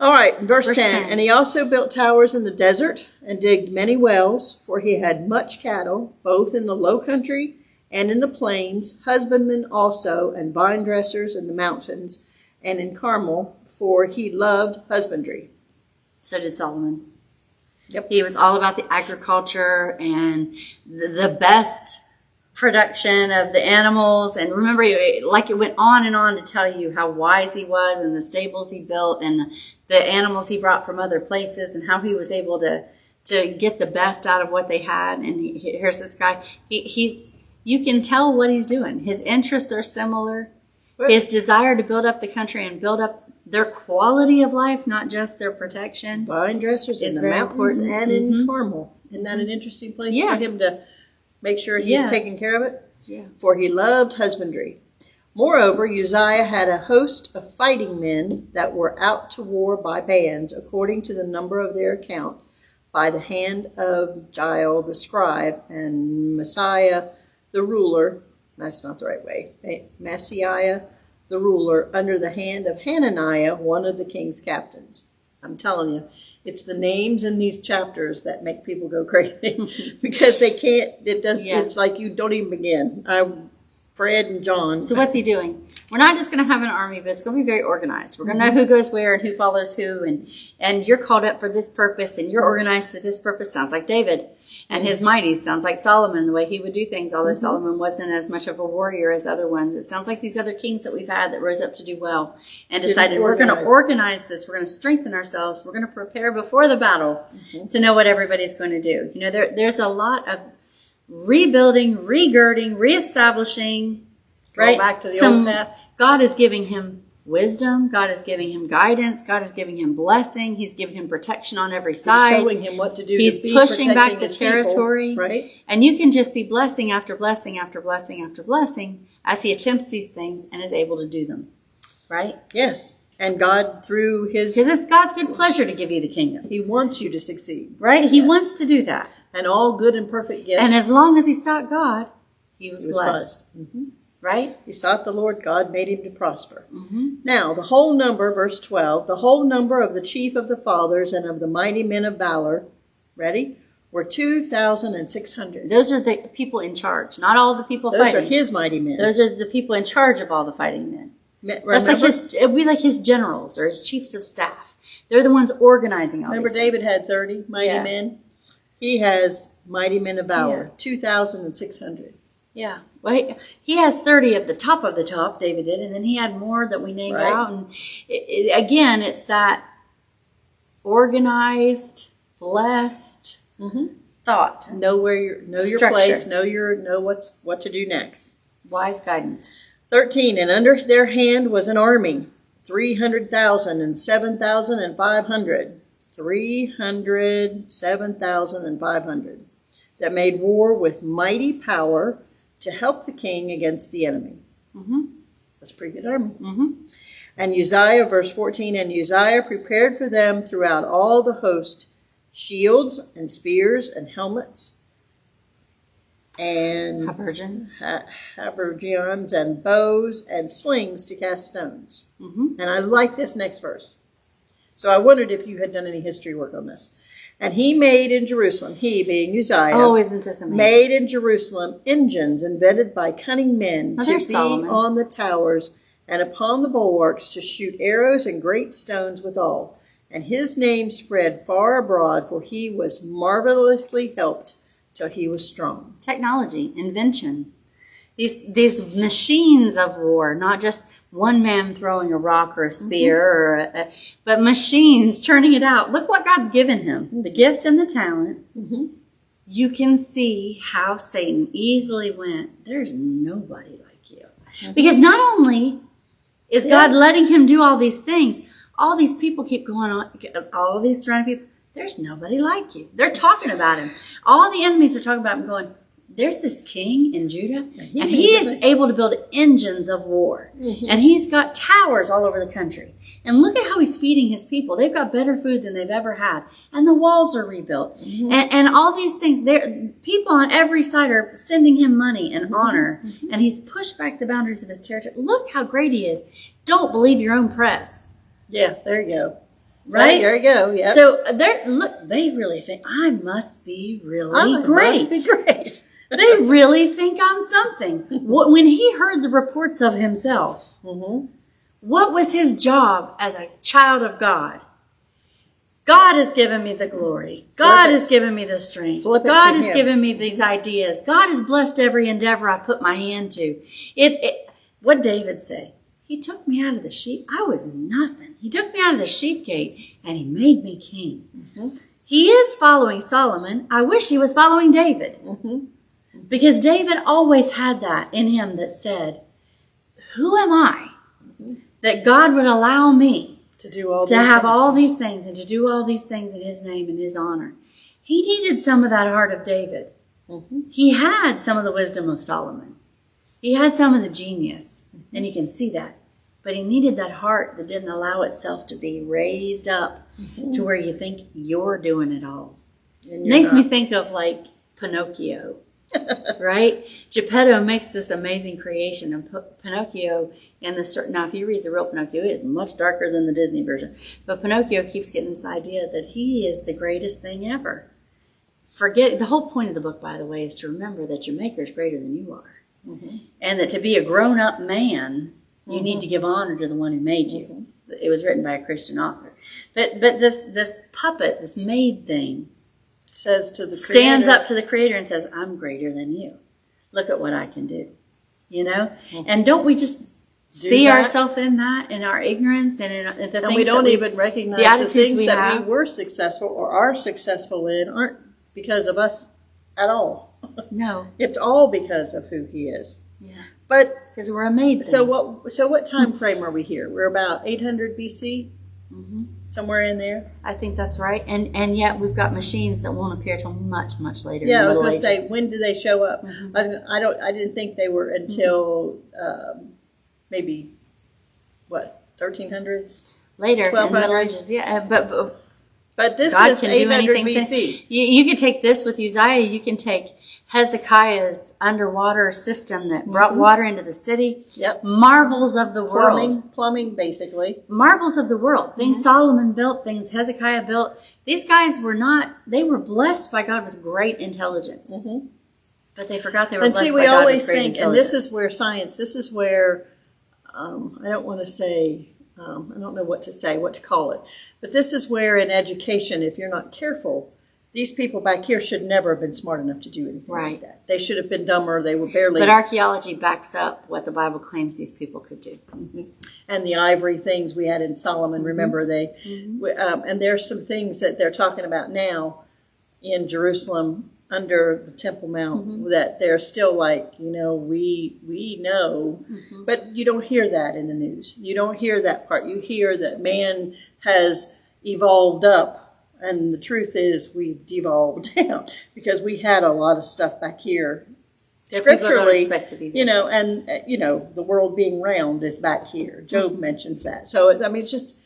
All right, verse, Verse 10. 10. And he also built towers in the desert and digged many wells, for he had much cattle, both in the low country and in the plains, husbandmen also, and vine dressers in the mountains and in Carmel, for he loved husbandry. So did Solomon. Yep. He was all about the agriculture and the, best production of the animals. And remember, like it went on and on to tell you how wise he was and the stables he built and the, the animals he brought from other places and how he was able to, to get the best out of what they had. And he, he- here's this guy. He, he's, you can tell what he's doing. His interests are similar. His desire to build up the country and build up their quality of life, not just their protection. Vine dressers in It's the mountains important. and in mm-hmm. Carmel. Isn't that an mm-hmm. interesting place Yeah. for him to make sure he's Yeah. taking care of it? Yeah. for he loved husbandry. Moreover, Uzziah had a host of fighting men that were out to war by bands, according to the number of their account, by the hand of Jael the scribe and Messiah the ruler. That's not the right way. Messiah the ruler, under the hand of Hananiah, one of the king's captains. I'm telling you, it's the names in these chapters that make people go (laughs) crazy (laughs) because they can't. It does. Yeah. It's like you don't even begin. I Fred and John. So what's he doing? We're not just going to have an army, but it's going to be very organized. We're going to know who mm-hmm. goes where and who follows who, and and you're called up for this purpose, and you're organized for this purpose. Sounds like David and his mighties. Sounds like Solomon, the way he would do things. Although mm-hmm. Solomon wasn't as much of a warrior as other ones, it sounds like these other kings that we've had that rose up to do well and decided we're going to organize. this. We're going to strengthen ourselves. We're going to prepare before the battle mm-hmm. to know what everybody's going to do. You know, there there's a lot of rebuilding, regirding, reestablishing. Go right? back to the Some- old path. God is giving him wisdom. God is giving him guidance. God is giving him blessing. He's giving him protection on every He's side. showing him what to do. He's to be pushing back the his people, territory. right? And you can just see blessing after blessing after blessing after blessing as he attempts these things and is able to do them. Right? Yes, and God through His, Because it's God's good pleasure to give you the kingdom. He wants you to succeed, Right? He Yes. wants to do that. and all good and perfect gifts. And as long as he sought God, he was, He was blessed. blessed. Mm-hmm. Right? He sought the Lord, God made him to prosper. Mm-hmm. Now, the whole number, verse 12, the whole number of the chief of the fathers and of the mighty men of valor, ready, were 2,600. Those are the people in charge, not all the people Those fighting. are his mighty men. Those are the people in charge of all the fighting men. Me- That's like his. It'd be like his generals or his chiefs of staff. They're the ones organizing all. remember David things. had 30 mighty Yeah. men? He has mighty men of valor, Yeah. 2,600. Yeah. Well, he, has thirty at the top of the top. David did, and then he had more that we named Right. out. And it, it, again, it's that organized, blessed Mhm. thought, Know where your know your Structure. place, know your know what's what to do next. wise guidance. 13 and under their hand was an army 300,000 and 7,000 and 500 300 7,000 and 500 that made war with mighty power to help the king against the enemy Mhm. that's a pretty good army Mhm. and Uzziah verse 14 and Uzziah prepared for them throughout all the host shields and spears and helmets and Habergeons. ha- habergeons and bows and slings to cast stones. Mhm. And I like this next verse. So I wondered if you had done any history work on this. And he made in Jerusalem, he being Uzziah, Oh, isn't this amazing? made in Jerusalem engines invented by cunning men Oh, to be Solomon. on the towers and upon the bulwarks to shoot arrows and great stones withal. And his name spread far abroad, for he was marvelously helped till he was strong. technology, invention. These these machines of war, not just one man throwing a rock or a mm-hmm. spear, or a, a- but machines churning it out. Look what God's given him: the mm-hmm. gift and the talent. Mhm. You can see how Satan easily went. There's nobody like you, mm-hmm. because not only is God letting him do all these things, all these people keep going on. All these surrounding people. There's nobody like you. They're talking about him. All the enemies are talking about him, going, there's this king in Judah, he and he is it. able to build engines of war. Mm-hmm. And he's got towers all over the country. And look at how he's feeding his people. They've got better food than they've ever had. And the walls are rebuilt. Mm-hmm. And, and all these things, there people on every side are sending him money and mm-hmm. honor. And he's pushed back the boundaries of his territory. Look how great he is. Don't believe your own press. Yes, there you go. Right? There you go. Yeah. So they look, they really think I must be really I great. Must be great. They really think I'm something. When he heard the reports of himself, hmm what was his job as a child of God? God has given me the glory. God has given me the strength. God has him. given me these ideas. God has blessed every endeavor I put my hand to. It, it what David say? He took me out of the sheep. I was nothing. He took me out of the sheep gate and he made me king. Mm-hmm. He is following Solomon. I wish he was following David. Mhm. Because David always had that in him that said, Who am I that God would allow me To do all to have things. all these things and to do all these things in his name and his honor? He needed some of that heart of David. Mhm. He had some of the wisdom of Solomon. He had some of the genius, and you can see that. But he needed that heart that didn't allow itself to be raised up to where you think you're doing it all. You're Makes not. me think of like Pinocchio, (laughs) right? Geppetto makes this amazing creation, and P- Pinocchio and the certain. Now, if you read the real Pinocchio, it is much darker than the Disney version. But Pinocchio keeps getting this idea that he is the greatest thing ever. Forget the whole point of the book, by the way, is to remember that your maker is greater than you are. Mm-hmm. and that to be a grown up man, you need to mm-hmm. give honor to the one who made you. Mm-hmm. It was written by a Christian author. But but this this puppet, this made thing, Says to the stands creator, up to the creator and says, "I'm greater than you. Look at what I can do." You know, and don't we just see ourselves in that, in our ignorance, and in, the and things we don't even recognize the the, things we that have. we were successful or are successful in aren't because of us at all. (laughs) no, It's all because of who he is. yeah, But because we're a maid. so what? So what time frame are we here? We're about 800 BC, Mhm. Somewhere in there. I think that's right, and and yet we've got machines that won't appear till much much later. Yeah, I was going to say when do they show up? Mm-hmm. I, was gonna, I don't. I didn't think they were until um, maybe what 1300s. later in the Middle Ages. Yeah, uh, but, but But this God is 800. BC. You, you can take this with Uzziah. You can take Hezekiah's underwater system that brought water into the city. Mm-hmm. Yep. Marvels of the world. Plumbing, plumbing, basically. Marvels of the world. Things Mm-hmm. Solomon built, things Hezekiah built. These guys were not, they were blessed by God with great intelligence. Mhm. But they forgot they were And blessed see, by we always think, and this is where science. This is where um, I don't want to say. Um, I don't know what to say, what to call it. But this is where, in education, if you're not careful, these people back here should never have been smart enough to do anything Right. like that. They should have been dumber. They were barely. But archaeology backs up what the Bible claims these people could do. Mm-hmm. and the ivory things we had in Solomon. Mm-hmm. Remember they, mm-hmm. we- um, and there's some things that they're talking about now in Jerusalem under the Temple Mount that they're still like, you know, we we know, but you don't hear that in the news. You don't hear that part. You hear that man has evolved up, and the truth is we've devolved (laughs) down because we had a lot of stuff back here. That Scripturally, expect to be there. you know, and uh, you know, the world being round is back here. Job mentions that. So it's, I mean, it's just,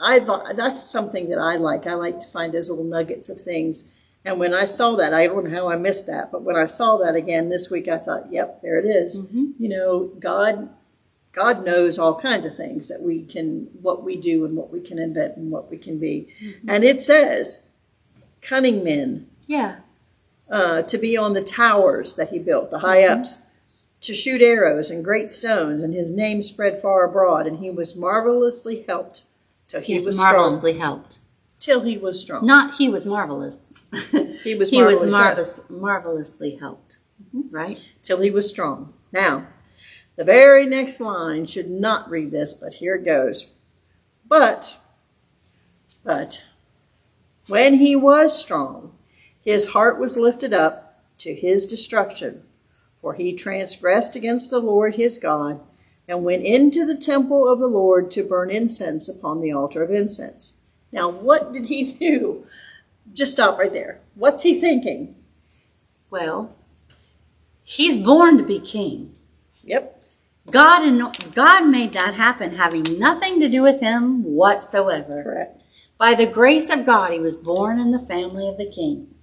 I thought that's something that I like. I like to find those little nuggets of things. And when I saw that, I don't know how I missed that, but when I saw that again this week, I thought, "Yep, there it is." You know, God, God knows all kinds of things that we can, what we do, and what we can invent, and what we can be. Mm-hmm. And it says, "Cunning men." Yeah. uh, to be on the towers that he built, the high mm-hmm. ups, to shoot arrows and great stones, and his name spread far abroad, and he was marvelously helped till he He's was marvelously strong. helped. Till he was strong. Not he was marvelous. (laughs) He was he was marvelous, marvelous, marvelously helped. Mm-hmm. Right? till he was strong. Now, the very next line should not read this, but here it goes. But, but, when he was strong, his heart was lifted up to his destruction, for he transgressed against the Lord his God, and went into the temple of the Lord to burn incense upon the altar of incense. Now, what did he (laughs) do? Just stop right there. What's he thinking? Well, he's born to be king. Yep. God and God made that happen, having nothing to do with him whatsoever. Correct. By the grace of God, he was born in the family of the king.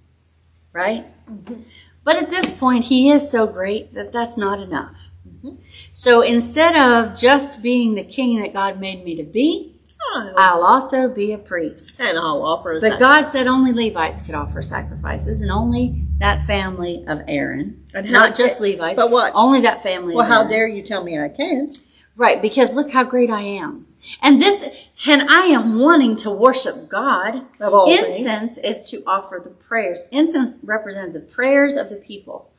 Right? Mm-hmm. But at this point, he is so great that that's not enough. Mm-hmm. So instead of just being the king that God made me to be, oh, I'll also be a priest. And I'll offer a But sacrifice. God said only Levites could offer sacrifices, and only that family of Aaron, And how not just Levites, but what? Only that family. Well, how Aaron. dare you tell me I can't? Right, because look how great I am, and this, and I am wanting to worship God. Of all things. Incense is to offer the prayers. Incense represents the prayers of the people,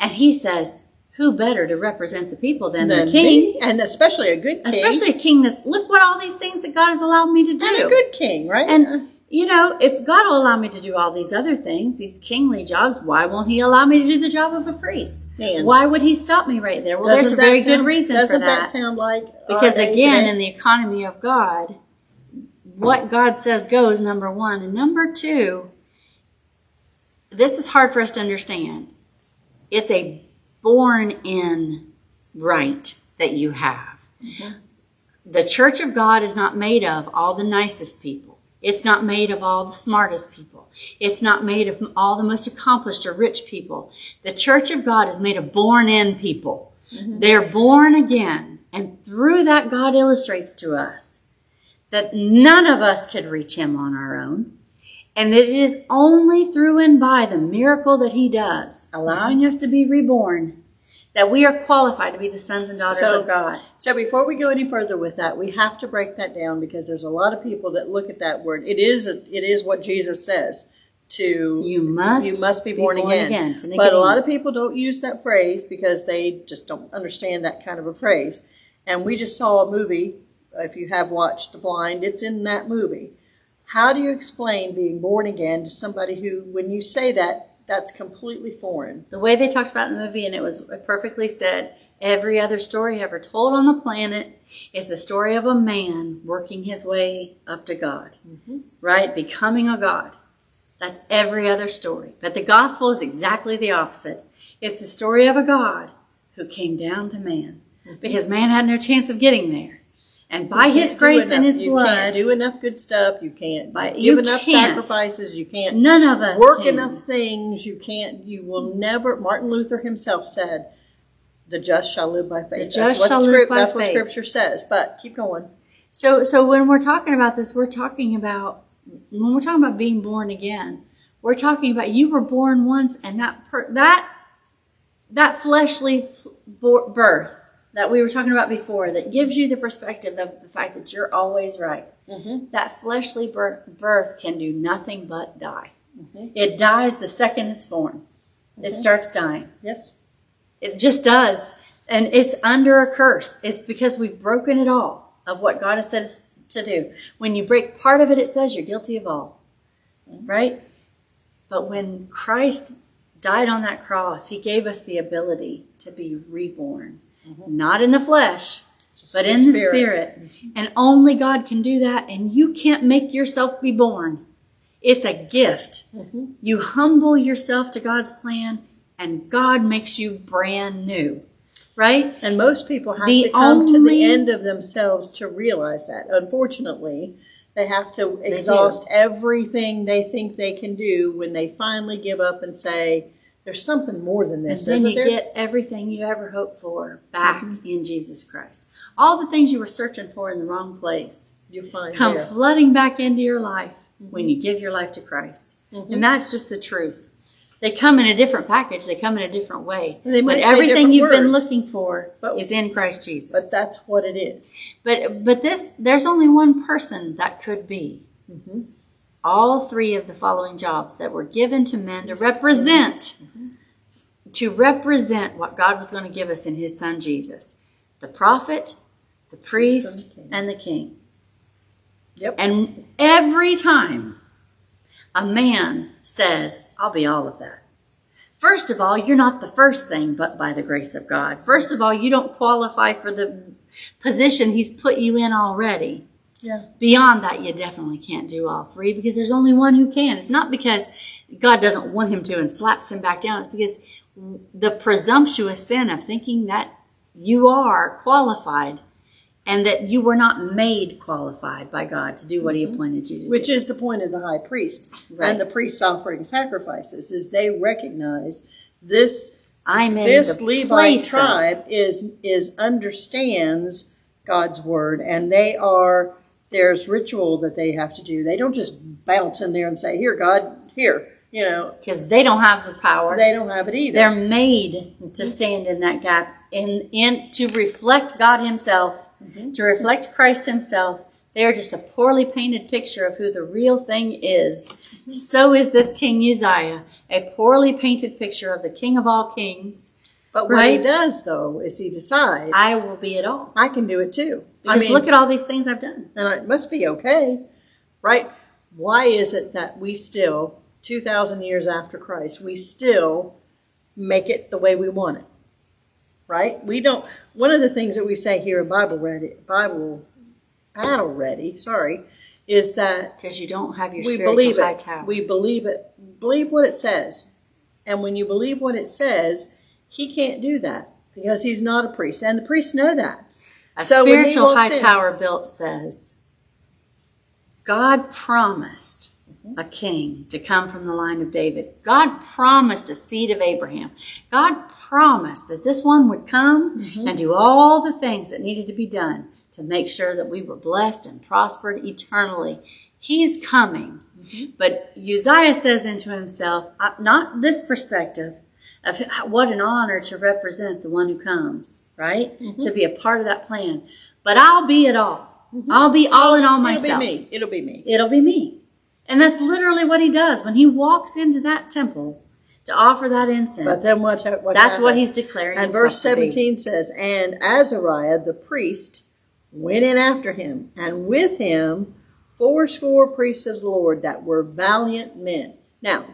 and He says, "Who better to represent the people than, Than the king?" me, and especially a good king. Especially a king that's look what all these things that God has allowed me to do. and a good king, right? And uh-huh. You know, if God will allow me to do all these other things, these kingly jobs, why won't He allow me to do the job of a priest? Man. Why would He stop me right there? Well, there's a Doesn't that very good sound- reason doesn't for that. sound like because again, in the economy of God, what God says goes. Number one, and number two, this is hard for us to understand. It's a born-in right that you have. Mm-hmm. The church of God is not made of all the nicest people. It's not made of all the smartest people. It's not made of all the most accomplished or rich people. The church of God is made of born in people. Mm-hmm. They're born again. And through that, God illustrates to us that none of us could reach Him on our own. And that it is only through and by the miracle that He does, allowing us to be reborn, that we are qualified to be the sons and daughters So- of God. So before we go any further with that, we have to break that down because there's a lot of people that look at that word. It is a, it is what Jesus says to You must you must be born, again. to but a lot of people don't use that phrase because they just don't understand that kind of a phrase. And we just saw a movie. If you have watched The Blind, it's in that movie. How do you explain being born again to somebody who, when you say that, that's completely foreign? the way they talked about in the movie, and it was perfectly said. Every other story ever told on the planet is the story of a man working his way up to God, mm-hmm. right? Becoming a God. That's every other story. But the gospel is exactly the opposite. It's the story of a God who came down to man mm-hmm. because man had no chance of getting there. And by his grace and his you blood, can't do enough good stuff. You can't But give you enough can't. sacrifices. You can't none of us work can. enough things. You can't. You will never. Martin Luther himself said, "The just shall live by faith." The that's just what shall the live script, by That's what. Scripture says. But keep going. So, so when we're talking about this, we're talking about when we're talking about being born again. We're talking about you were born once, and that per, that that fleshly birth that we were talking about before that gives you the perspective of the fact that you're always right. Mm-hmm. That fleshly birth, birth can do nothing but die. Mm-hmm. It dies the second it's born. It mm-hmm. starts dying. Yes. It just does. And it's under a curse. It's because we've broken it all of what God has said us to do. When you break part of it, it says you're guilty of all. Right? But when Christ died on that cross, he gave us the ability to be reborn. Mm-hmm. Not in the flesh, but in the spirit. And only God can do that. And you can't make yourself be born. It's a gift. Mm-hmm. You humble yourself to God's plan, and God makes you brand new. Right? And most people have The to come to the end of themselves to realize that. Unfortunately, they have to exhaust everything they think they can do when they finally give up and say, "There's something more than this. And this." then you there? get everything you ever hoped for back Mm-hmm. in Jesus Christ. All the things you were searching for in the wrong place you find come there. flooding back into your life when Mm-hmm. you give your life to Christ. And that's just the truth. They come in a different package, they come in a different way. But everything you've been looking for But- is in Christ Jesus. but that's what it is. But but this there's only one person that could be Mm-hmm. All three of the following jobs that were given to men to represent Mm-hmm. to represent what God was going to give us in His Son Jesus, the prophet, the priest, and the king. and the king. Yep. And every time a man says, "I'll be all of that." First of all, you're not the first thing, but by the grace of God. First of all, you don't qualify for the position He's put you in already. Yeah. Beyond that, you definitely can't do all three because there's only one who can. It's not because God doesn't want him to and slaps him back down. It's because the presumptuous sin of thinking that you are qualified and that you were not made qualified by God to do what he mm-hmm. appointed you to Which do. is the point of the high priest Right. and the priests offering sacrifices is they recognize this I'm in this the Levite place of- tribe is is understands God's word and they are there's ritual that they have to do. They don't just bounce in there and say, "Here, God, here." You know, because they don't have the power. they don't have it either. They're made to mm-hmm. stand in that gap in in to reflect God Himself, mm-hmm. to reflect Christ Himself. They are just a poorly painted picture of who the real thing is. Mm-hmm. So is this King Uzziah, a poorly painted picture of the King of all kings. but what he does though is he decides, I will be it all. I can do it too. I mean, look at all these things I've done. and it must be okay, right? Why is it that we still, 2,000 years after Christ, we still make it the way we want it? Right? We don't, one of the things that we say here in Bible Ready, Bible Battle Ready, sorry, is that Because you don't have your we spiritual believe it. tower. We believe it. Believe what it says. And when you believe what it says, he can't do that because he's not a priest. And the priests know that. A So spiritual high in- tower built says, God promised Mm-hmm. a king to come from the line of David. God promised a seed of Abraham. God promised that this one would come Mm-hmm. and do all the things that needed to be done to make sure that we were blessed and prospered eternally. He's coming. Mm-hmm. But Uzziah says into himself, not this perspective of what an honor to represent the one who comes, right? Mm-hmm. To be a part of that plan. But I'll be it all. I'll be all in all myself. It'll be me. It'll be me. It'll be me. And that's literally what he does when he walks into that temple to offer that incense. But then what? what that's what he's declaring. And verse to be. 17 says, And Azariah the priest went in after him, and with him fourscore priests of the Lord that were valiant men. Now,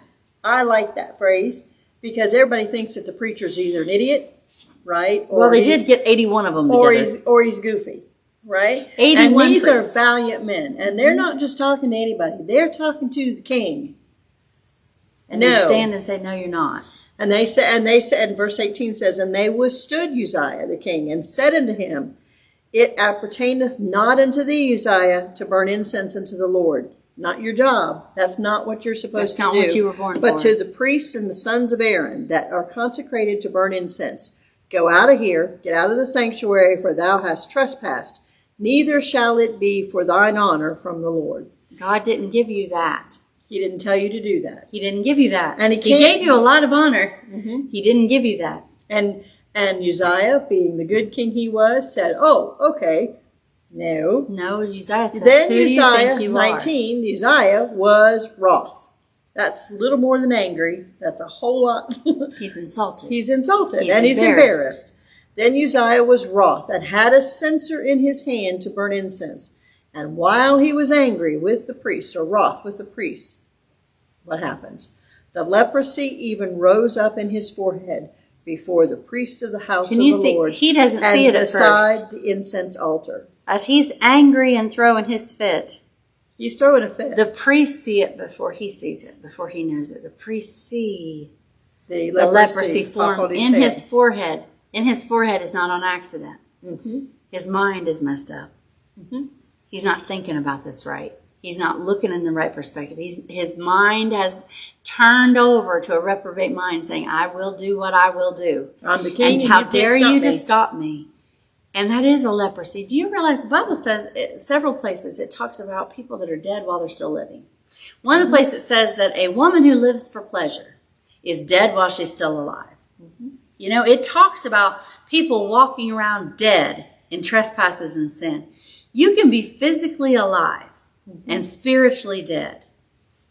I like that phrase because everybody thinks that the preacher's either an idiot, right? Or Well, they did get 81 of them or he's or he's goofy, right? 81 and these are valiant men, and they're not just talking to anybody; they're talking to the king. and no. they stand and say, no, you're not. And they said, and they said, and verse eighteen says, and they withstood Uzziah the king, and said unto him, It appertaineth not unto thee, Uzziah, to burn incense unto the Lord. Not your job. That's not what you're supposed That's not to do. what you were born for. but for. to the priests and the sons of Aaron that are consecrated to burn incense, go out of here, get out of the sanctuary, for thou hast trespassed. Neither shall it be for thine honor from the Lord. God didn't give you that. He didn't tell you to do that. He didn't give you that. And he he gave you a lot of honor. Mhm. He didn't give you that. And and Uzziah, being the good king he was, said, "Oh, okay, no." No, Uzziah says, Then who do you Uzziah, think you are? nineteen, Uzziah was wroth. That's little more than angry. That's a whole lot. (laughs) He's insulted. he's insulted He's and he's embarrassed. embarrassed. Then Uzziah was wroth and had a censer in his hand to burn incense. And while he was angry with the priest, or wroth with the priest, what happens? The leprosy even rose up in his forehead before the priest of the house Can of you the see? Lord He doesn't see it at beside first. the incense altar. As he's angry and throwing his fit, He's throwing a fit. the priests see it before he sees it, before he knows it. The priests see the the leprosy form on in head. his forehead. In his forehead is not on accident. Mhm. His mind is messed up. Mhm. He's not thinking about this right. He's not looking in the right perspective. He's, his mind has turned over to a reprobate mind saying, I will do what I will do. I'm the king. and how you dare you me. to stop me? And that is a leprosy. Do you realize the Bible says it, several places it talks about people that are dead while they're still living. One Mm-hmm. of the places it says that a woman who lives for pleasure is dead while she's still alive. Mm-hmm. You know, it talks about people walking around dead in trespasses and sin. You can be physically alive Mm-hmm. and spiritually dead.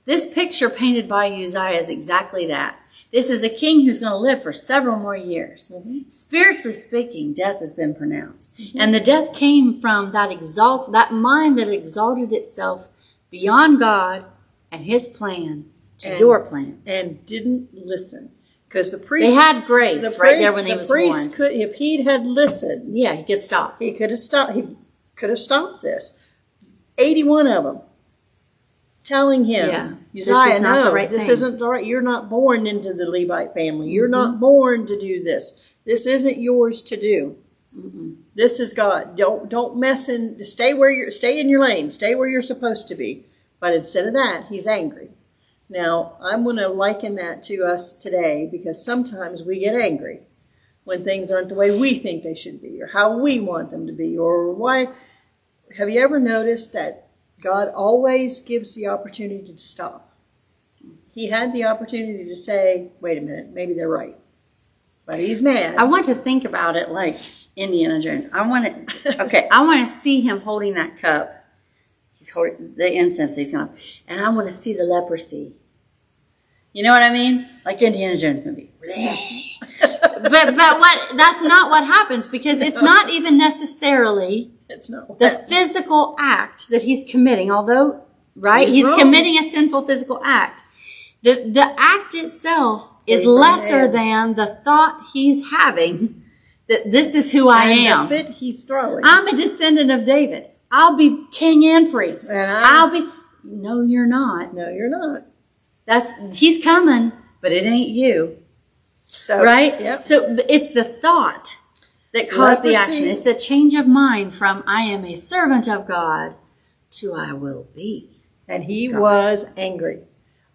This picture painted by Uzziah is exactly that. This is a king who's going to live for several more years. Mm-hmm. Spiritually speaking, death has been pronounced. And the death came from that exalt, that mind that exalted itself beyond God and his plan to And- your plan. and didn't listen because the priest They had grace the right there priest- when he was priest born. could if he'd had listened Yeah, he could stop. he could have stopped he could have stopped this 81 of them telling him Yeah, this Uzziah, is not no, the right this thing." isn't the right you're not born into the Levite family. You're Mm-hmm. not born to do this. This isn't yours to do. This is God. Don't don't mess in stay where you're stay in your lane. Stay where you're supposed to be. But instead of that he's angry. Now, I'm going to liken that to us today because sometimes we get angry when things aren't the way we think they should be or how we want them to be or why. Have you ever noticed that God always gives the opportunity to stop? He had the opportunity to say, wait a minute, maybe they're right. But he's mad. I want to think about it like Indiana Jones. I want to, okay, I want to see him holding that cup. He's holding the incense he's going to, and I want to see the leprosy. You know what I mean? Like Indiana Jones movie. (laughs) but, but what, that's not what happens because it's (laughs) not even necessarily it's not the physical act that he's committing, although, right? He's He's committing a sinful physical act. The, the act itself is lesser than the thought he's having that this is who I and am. he's throwing. I'm a descendant of David. I'll be king and priest. And I'll be, no, you're not. no, you're not. That's, he's coming, but it ain't you. So Right? Yep. So it's the thought that caused the action. It's the change of mind from I am a servant of God to I will be. and he was angry.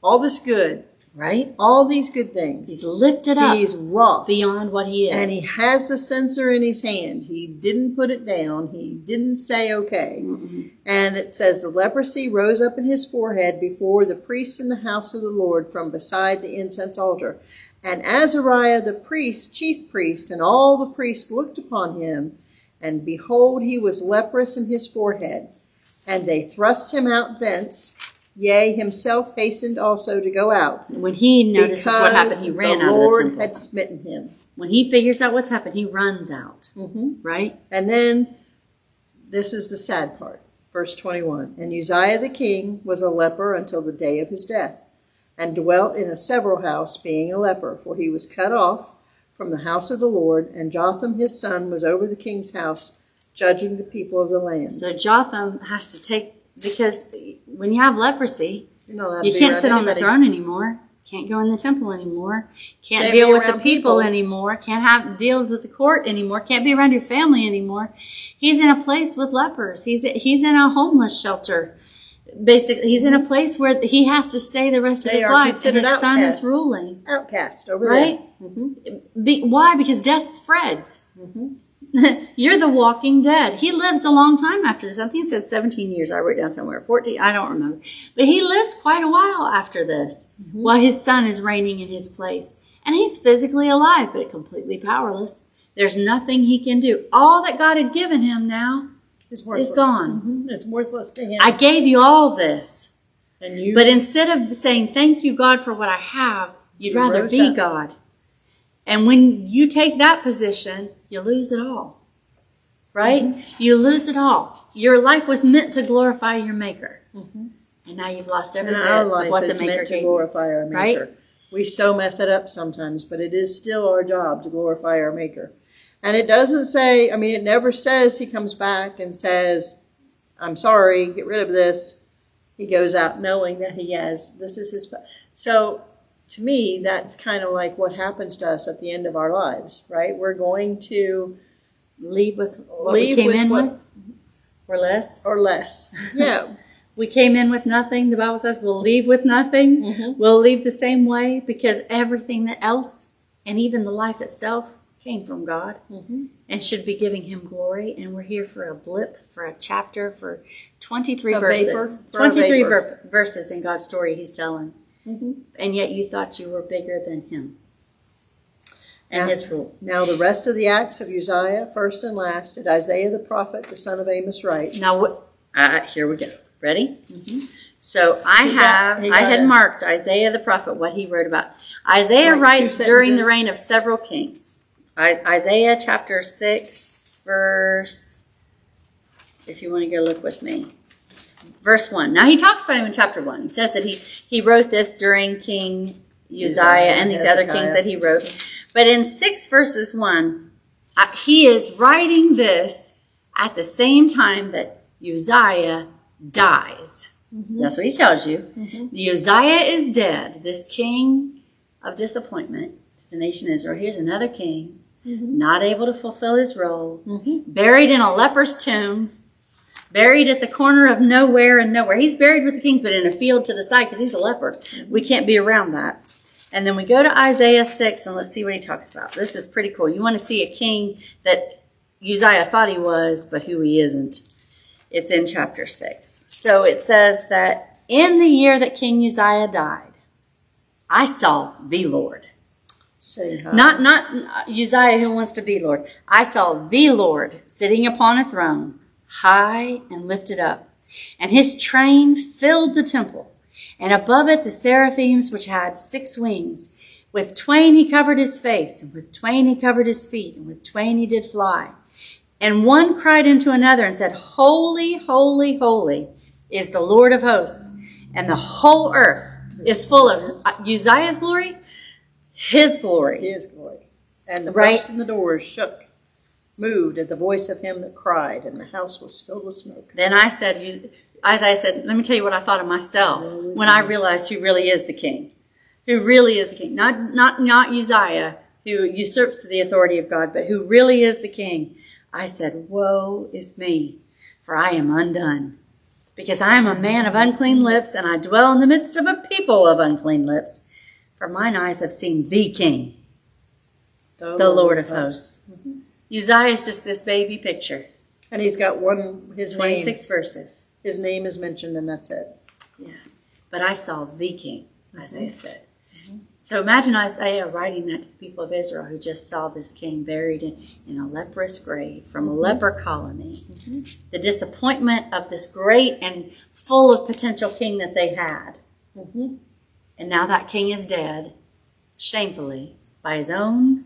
All this good, Right? All these good things. He's lifted up He's wrought. beyond what he is. And he has the censer in his hand. He didn't put it down. He didn't say okay. Mm-hmm. And it says the leprosy rose up in his forehead before the priests in the house of the Lord from beside the incense altar. And Azariah the priest, chief priest, and all the priests looked upon him, and behold, he was leprous in his forehead. And they thrust him out thence. Yea, himself hastened also to go out. when he notices what happened, he ran the out Lord of the temple. had smitten him. when he figures out what's happened, he runs out. Mm-hmm. Right? And then this is the sad part. Verse 21 And Uzziah the king was a leper until the day of his death, and dwelt in a several house, being a leper, for he was cut off from the house of the Lord, and Jotham his son was over the king's house, judging the people of the land. So Jotham has to take, because when you have leprosy, You're not allowed to you can't sit on the throne anymore. Can't go in the temple anymore. Can't, Can't deal with the people, people. anymore. Can't have deal with the court anymore. Can't be around your family anymore. He's in a place with lepers. He's he's in a homeless shelter. Basically, he's in a place where he has to stay the rest of They his life, and his son is ruling. Outcast over Right? there. Mm-hmm. Be, why? Because death spreads. (laughs) You're the walking dead. He lives a long time after this. I think he said 17 years. I wrote down somewhere. 14. I don't remember. But he lives quite a while after this while his son is reigning in his place. And he's physically alive, but completely powerless. There's nothing he can do. All that God had given him now is gone. Mhm. It's worthless to him. I gave you all this. and you, But instead of saying, thank you, God, for what I have, you'd You rather be up. God. And when you take that position, you lose it all. Right? You lose it all. Your life was meant to glorify your Maker. Mm-hmm. And now you've lost every and our life what the is Maker meant to gave glorify our Maker. Right? Maker. We so mess it up sometimes, but it is still our job to glorify our Maker. And it doesn't say, I mean, it never says he comes back and says, I'm sorry, get rid of this. He goes out knowing that he has, this is his. So to me, that's kind of like what happens to us at the end of our lives, right? We're going to Leave with what leave we came with in what, with or less. or less. (laughs) Yeah. We came in with nothing. The Bible says we'll leave with nothing. Mhm. We'll leave the same way because everything that else and even the life itself came from God Mhm. and should be giving Him glory. And we're here for a blip, for a chapter, for 23 A verses. vapor, for 23 ver- verses in God's story He's telling. Mhm. And yet you thought you were bigger than Him and Yeah. His rule. Now the rest of the acts of Uzziah, first and last, did Isaiah the prophet, the son of Amos, write. Now, what? Uh, here we go. Ready? So I He got- have, I had it. marked Isaiah the prophet, what he wrote about. Isaiah Like writes during the reign of several kings. I, Isaiah chapter 6, verse, if you want to go look with me. Verse 1. Now he talks about him in chapter 1. He says that he, he wrote this during King Uzziah, and these other kings that he wrote. But in 6 verses 1, uh, he is writing this at the same time that Uzziah dies. Mm-hmm. That's what he tells you. Mm-hmm. The Uzziah is dead, this king of disappointment to the nation of Israel. Here's another king, mm-hmm. not able to fulfill his role, buried in a leper's tomb, buried at the corner of nowhere and nowhere. He's buried with the kings, but in a field to the side because he's a leper. We can't be around that. And then we go to Isaiah 6 and let's see what he talks about. This is pretty cool. You want to see a king that Uzziah thought he was, but who he isn't. It's in chapter 6. So it says that in the year that King Uzziah died, I saw the Lord. Not not Uzziah who wants to be Lord. I saw the Lord sitting upon a throne, high and lifted up, and his train filled the temple. And above it the seraphims which had six wings. With twain he covered his face, and with twain he covered his feet, and with twain he did fly. And one cried into another and said, Holy, holy, holy is the Lord of hosts, and the whole earth is full of Uzziah's glory, his glory. His glory. And the Right. posts and the doors shook, moved at the voice of him that cried, and the house was filled with smoke. Then I said, Isaiah said, let me tell you what I thought of myself when I realized who really is the king. Who really is the king. Not, not, not Uzziah, who usurps the authority of God, but who really is the king. I said, woe is me, for I am undone. Because I am a man of unclean lips, and I dwell in the midst of a people of unclean lips. For mine eyes have seen the King, the Lord of hosts. Mm-hmm. Uzziah is just this baby picture. And he's got one, his name, 26 verses. his name is mentioned and that's it. Yeah. But I saw the king, Isaiah mm-hmm. said. So imagine Isaiah writing that to the people of Israel who just saw this king buried in, in a leprous grave from a mm-hmm. leper colony. Mm-hmm. The disappointment of this great and full of potential king that they had. Mhm. And now that king is dead, shamefully, by his own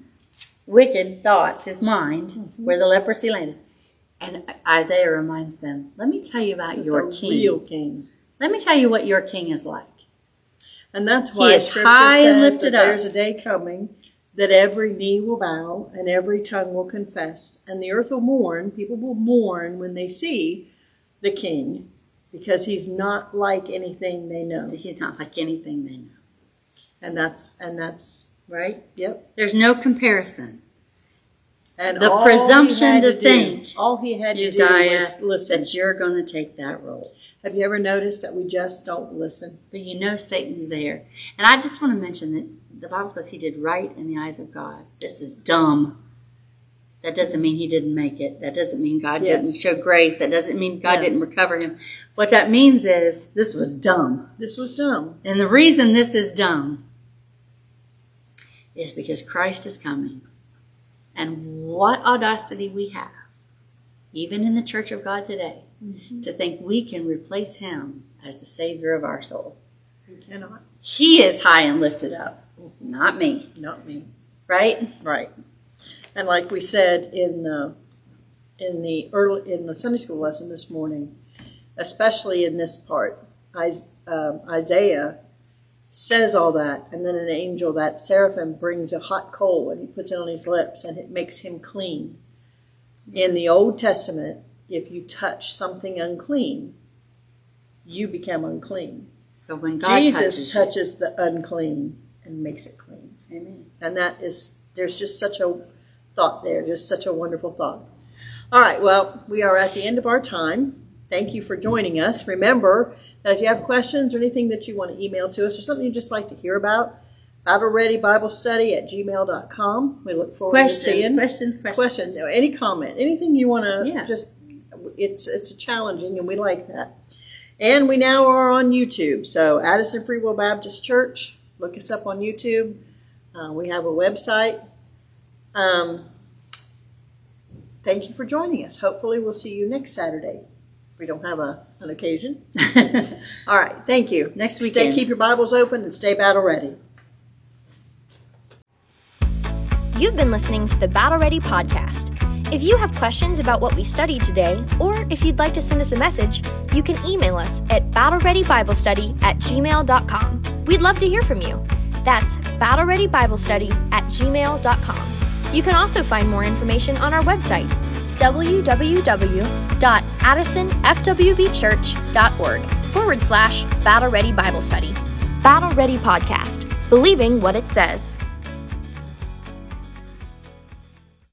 wicked thoughts, his mind, mm-hmm. where the leprosy landed. And Isaiah reminds them, let me tell you about your king. real king. Let me tell you what your king is like. And that's He why is Scripture high and says lifted that up. there's a day coming that every knee will bow and every tongue will confess, and the earth will mourn. People will mourn when they see the King, because he's not like anything they know. He's not like anything they know, And that's and that's right? yep. There's no comparison. And The presumption had to do- think, all he had to do Uzziah, was uh, listen. that you're going to take that role. Have you ever noticed that we just don't listen? But you know Satan's there. And I just want to mention that the Bible says he did right in the eyes of God. This is dumb. That doesn't mean he didn't make it. That doesn't mean God Yes. didn't show grace. That doesn't mean God Yeah. didn't recover him. What that means is this was dumb. This was dumb. And the reason this is dumb is because Christ is coming. And what audacity we have, even in the church of God today, to think we can replace him as the Savior of our soul. We cannot. He is high and lifted up, not me, Not me. right? Right. And like we said in the in the early in the Sunday school lesson this morning, especially in this part, um, Isaiah says all that, and then an angel, that seraphim, brings a hot coal and he puts it on his lips, and it makes him clean. In the Old Testament, if you touch something unclean, you become unclean. But when God Jesus touches, touches the unclean and makes it clean. Amen. And that is, there's just such a thought there, just such a wonderful thought. All right, well, we are at the end of our time. Thank you for joining us. Remember that if you have questions or anything that you want to email to us or something you'd just like to hear about, Battle Ready Bible Study at gmail.com. We look forward to Questions, seeing questions, questions, questions, any comment, anything you want to Yeah. just it's it's challenging and we like that. And we now are on YouTube. So Addison Free Will Baptist Church, look us up on YouTube. Uh, we have a website. Um, thank you for joining us. Hopefully we'll see you next Saturday. If we don't have a, an occasion. (laughs) All right, thank you. Next Stay, weekend. keep your Bibles open and stay battle ready. You've been listening to the Battle Ready podcast. If you have questions about what we studied today, or if you'd like to send us a message, you can email us at battlereadybiblestudy at gmail.com. We'd love to hear from you. That's battlereadybiblestudy at gmail.com. You can also find more information on our website, www.addisonfwbchurch.org forward slash Battle Ready Bible Study. Battle Ready Podcast, believing what it says.